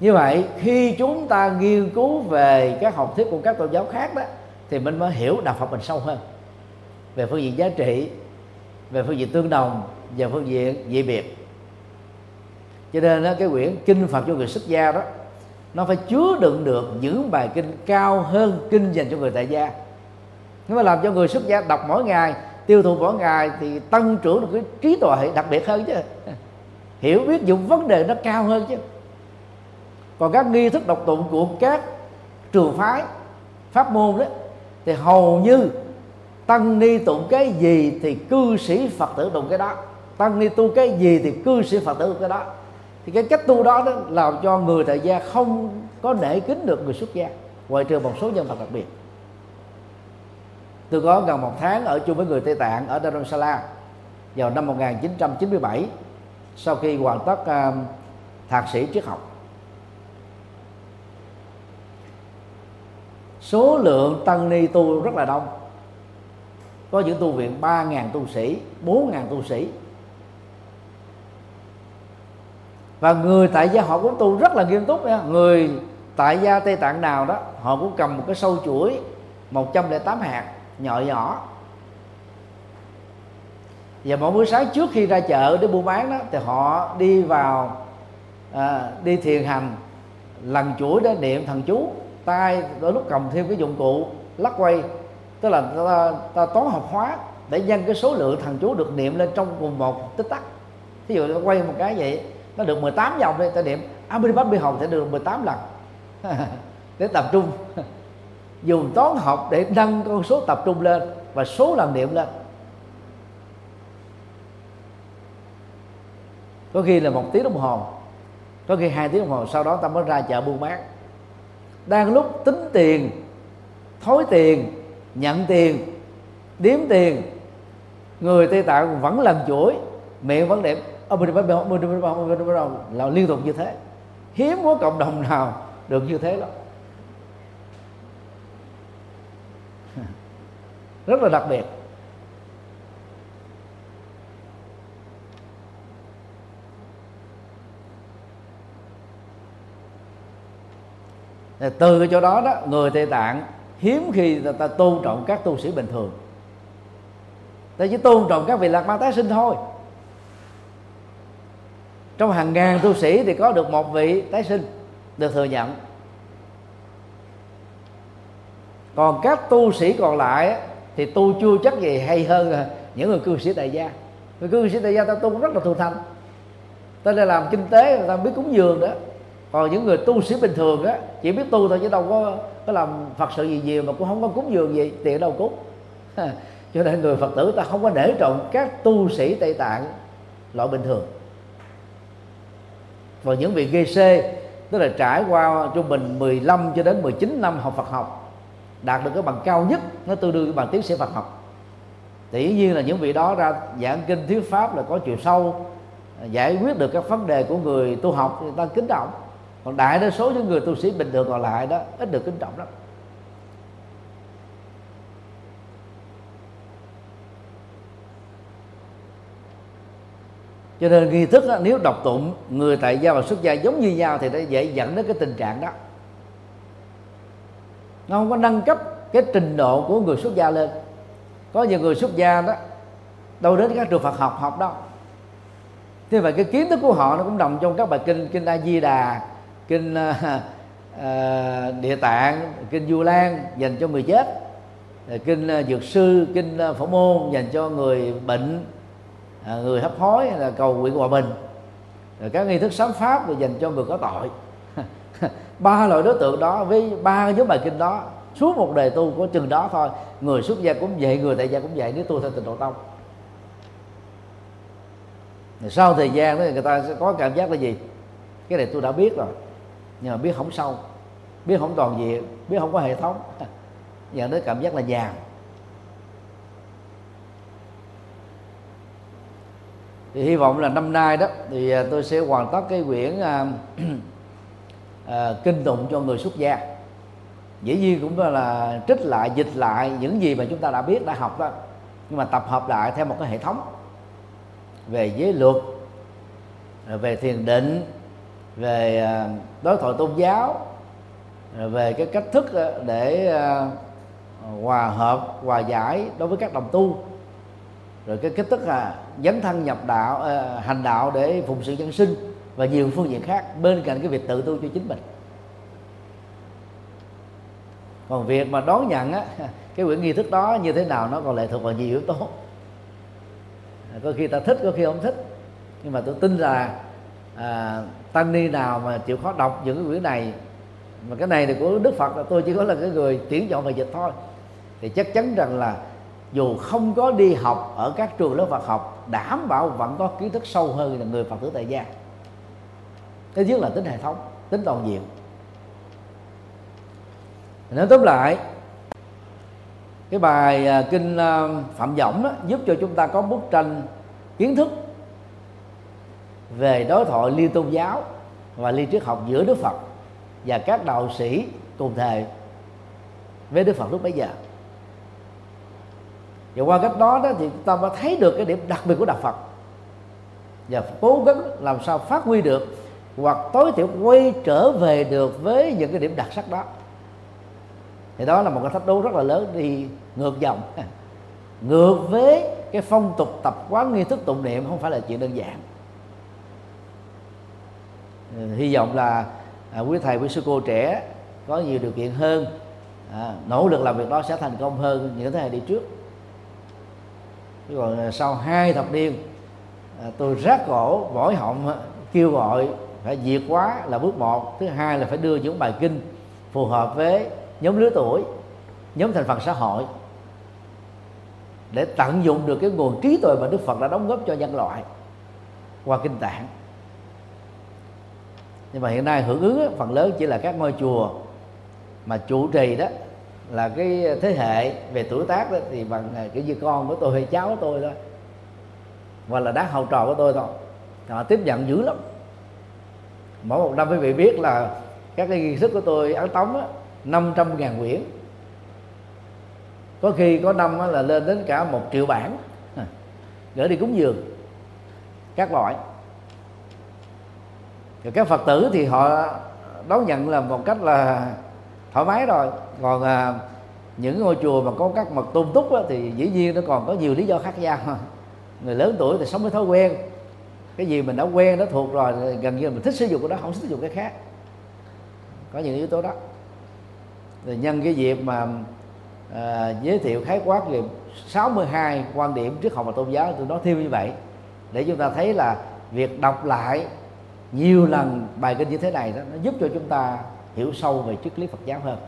Như vậy khi chúng ta nghiên cứu về các học thuyết của các tôn giáo khác đó thì mình mới hiểu đạo phật mình sâu hơn. Về phương diện giá trị về phương diện tương đồng và phương diện dị biệt. Cho nên đó, cái quyển kinh phật cho người xuất gia đó nó phải chứa đựng được những bài kinh cao hơn kinh dành cho người tại gia. Nếu mà làm cho người xuất gia đọc mỗi ngày tiêu thụ mỗi ngày thì tăng trưởng được cái trí tuệ đặc biệt hơn chứ. Hiểu biết những vấn đề nó cao hơn chứ còn các nghi thức độc tụng của các trường phái pháp môn đó thì hầu như tăng ni tụng cái gì thì cư sĩ phật tử tụng cái đó. Tăng ni tu cái gì thì cư sĩ phật tử tụng cái đó. Thì cái cách tu đó, đó làm cho người tại gia không có nể kính được người xuất gia ngoại trừ một số nhân vật đặc biệt. Tôi có gần một tháng ở chung với người Tây Tạng ở Dharamsala vào năm 1997 sau khi hoàn tất uh, thạc sĩ triết học. Số lượng tăng ni tu rất là đông. Có những tu viện 3.000 tu sĩ 4.000 tu sĩ. Và người tại gia họ cũng tu rất là nghiêm túc nha. Người tại gia tây tạng nào đó họ cũng cầm một cái sâu chuỗi 108 hạt nhỏ nhỏ. Và mỗi buổi sáng trước khi ra chợ để buôn bán đó thì họ đi vào à, đi thiền hành lần chuỗi để niệm thần chú tay đôi lúc cầm thêm cái dụng cụ lắc quay. Tức là ta, ta toán học hóa để nhân cái số lượng thằng chú được niệm lên trong cùng một tích tắc. Ví dụ ta quay một cái vậy nó được 18 vòng đây ta niệm Abhidhamma bi hồng sẽ được 18 lần. Để tập trung. Dùng toán học để nâng con số tập trung lên và số lần niệm lên. Có khi là một tiếng đồng hồ. Có khi hai tiếng đồng hồ sau đó ta mới ra chợ buôn bán đang lúc tính tiền thối tiền nhận tiền đếm tiền người tây tạng vẫn làm chuỗi miệng vẫn đẹp là liên tục như thế hiếm có cộng đồng nào được như thế lắm rất là đặc biệt từ cái chỗ đó đó người tây tạng hiếm khi ta, ta tôn trọng các tu sĩ bình thường. Ta chỉ tôn trọng các vị lạc ma tái sinh thôi. Trong hàng ngàn tu sĩ thì có được một vị tái sinh được thừa nhận. Còn các tu sĩ còn lại thì tu chưa chắc gì hay hơn những người cư sĩ tại gia. Người cư sĩ tại gia ta tu rất là thù thành ta đã làm kinh tế người ta biết cúng dường đó còn những người tu sĩ bình thường á, chỉ biết tu thôi chứ đâu có có làm phật sự gì nhiều mà cũng không có cúng dường gì, tiền đâu cúng. Cho nên người phật tử ta không có nể trọng các tu sĩ tây tạng loại bình thường. Và những vị ghê xê, tức là trải qua trung bình 15 cho đến 19 năm học Phật học, đạt được cái bằng cao nhất, nó tương đương với bằng tiến sĩ Phật học. Thì dĩ nhiên là những vị đó ra giảng kinh thuyết pháp là có chiều sâu, giải quyết được các vấn đề của người tu học thì ta kính trọng còn đại đa số những người tu sĩ bình thường còn lại đó ít được kính trọng lắm. Cho nên nghi thức đó, nếu đọc tụng người tại gia và xuất gia giống như nhau thì nó dễ dẫn đến cái tình trạng đó. Nó không có nâng cấp cái trình độ của người xuất gia lên. Có nhiều người xuất gia đó đâu đến các trường Phật học học đâu thế vậy cái kiến thức của họ nó cũng nằm trong các bài kinh kinh A Di Đà kinh à, à, Địa Tạng kinh Du Lan dành cho người chết. Kinh à, Dược sư kinh à, Phổ môn dành cho người bệnh À, người hấp hối là cầu nguyện hòa bình. Rồi các nghi thức sám pháp là dành cho người có tội. Ba loại đối tượng đó với ba nhóm bài kinh đó suốt một đời tu có chừng đó thôi. Người xuất gia cũng vậy người tại gia cũng vậy nếu tu theo tình độ tông. Sau thời gian đó người ta sẽ có cảm giác là gì? Cái này tôi đã biết rồi nhưng mà biết không sâu biết không toàn diện biết không có hệ thống. Dẫn đến cảm giác là già thì hy vọng là năm nay đó thì à, tôi sẽ hoàn tất cái quyển à, à, kinh tụng cho người xuất gia. Dĩ nhiên cũng là trích lại dịch lại những gì mà chúng ta đã biết đã học đó. Nhưng mà tập hợp lại theo một cái hệ thống về giới luật về thiền định về à, đối thoại tôn giáo à, về cái cách thức à, để hòa hợp, hòa giải đối với các đồng tu. Rồi cái cách thức là dấn thân nhập đạo hành đạo để phụng sự dân sinh và nhiều phương diện khác bên cạnh cái việc tự tu cho chính mình. Còn việc mà đón nhận, á, cái quyển nghi thức đó như thế nào nó còn lệ thuộc vào nhiều yếu tố. Có khi ta thích, có khi không thích. Nhưng mà tôi tin là à, tăng ni nào mà chịu khó đọc những cái quyển này mà cái này thì của đức phật là tôi chỉ có là cái người tuyển chọn và dịch thôi. Thì chắc chắn rằng là dù không có đi học ở các trường lớp Phật học đảm bảo vẫn có kiến thức sâu hơn là người Phật tử tại gia. Thứ nhất là tính hệ thống tính toàn diện. Nói tóm lại cái bài à, kinh à, phạm võng đó, giúp cho chúng ta có bức tranh kiến thức về đối thoại liên tôn giáo và liên triết học giữa Đức Phật và các đạo sĩ cùng thời với Đức Phật lúc bấy giờ. Và qua cách đó đó thì ta mới thấy được cái điểm đặc biệt của đạo Phật. Và cố gắng làm sao phát huy được hoặc tối thiểu quay trở về được với những cái điểm đặc sắc đó. Thì đó là một cái thách đố rất là lớn đi ngược dòng. Ngược với cái phong tục tập quán nghi thức tụng niệm không phải là chuyện đơn giản. Ờ, hy vọng là à, quý thầy quý sư cô trẻ có nhiều điều kiện hơn. À, nỗ lực làm việc đó sẽ thành công hơn những thế hệ đi trước. Chứ còn à, sau hai thập niên à, tôi rác cổ mỏi họng kêu gọi phải diệt quá là bước một. Thứ hai là phải đưa những bài kinh phù hợp với nhóm lứa tuổi nhóm thành phần xã hội để tận dụng được cái nguồn trí tuệ mà Đức Phật đã đóng góp cho nhân loại qua kinh tạng nhưng mà hiện nay hưởng ứng phần lớn chỉ là các ngôi chùa mà chủ trì đó là cái thế hệ về tuổi tác đó thì bằng à, cái như con của tôi hay cháu của tôi thôi hoặc là đá hậu trò của tôi thôi. Họ tiếp nhận dữ lắm. Mỗi một năm quý vị biết là các cái nghi thức của tôi ấn tống á, 500 ngàn quyển. Có khi có năm là lên đến cả một triệu bản. Gửi đi cúng dường. Các loại rồi các phật tử thì họ đón nhận là một cách là thoải mái rồi. Còn à, những ngôi chùa mà có các mật tôn túc á, thì dĩ nhiên nó còn có nhiều lý do khác nhau. Người lớn tuổi thì sống với thói quen. Cái gì mình đã quen nó thuộc rồi gần như mình thích sử dụng cái đó không sử dụng cái khác. Có những yếu tố đó. Rồi nhân cái việc mà à, giới thiệu khái quát về 62 quan điểm trước học và tôn giáo tôi nói thêm như vậy để chúng ta thấy là việc đọc lại nhiều lần bài kinh như thế này đó, nó giúp cho chúng ta hiểu sâu về triết lý Phật giáo hơn.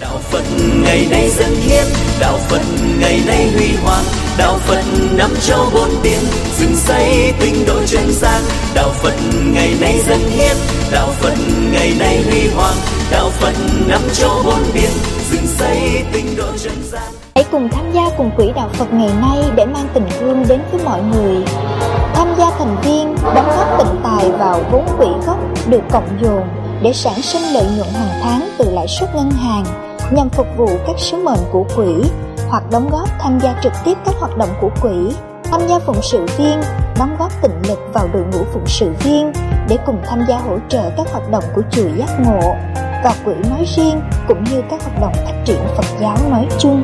Đạo phật ngày nay dân hiến, đạo phật ngày nay huy hoàng, đạo phật năm châu bốn biển, dựng xây tinh độ chân gian đạo phật ngày nay dân hiến, đạo phật ngày nay huy hoàng, đạo phật năm châu bốn biển dựng xây tinh độ trần gian. Hãy cùng tham gia cùng quỹ đạo phật ngày nay để mang tình thương đến với mọi người. Tham gia thành viên, đóng góp tịnh tài vào vốn quỹ gốc được cộng dồn để sản sinh lợi nhuận hàng tháng từ lãi suất ngân hàng nhằm phục vụ các sứ mệnh của quỹ hoặc đóng góp tham gia trực tiếp các hoạt động của quỹ. Tham gia phụng sự viên, đóng góp tịnh lực vào đội ngũ phụng sự viên để cùng tham gia hỗ trợ các hoạt động của chùa giác ngộ. Và quỹ nói riêng cũng như các hoạt động phát triển phật giáo nói chung.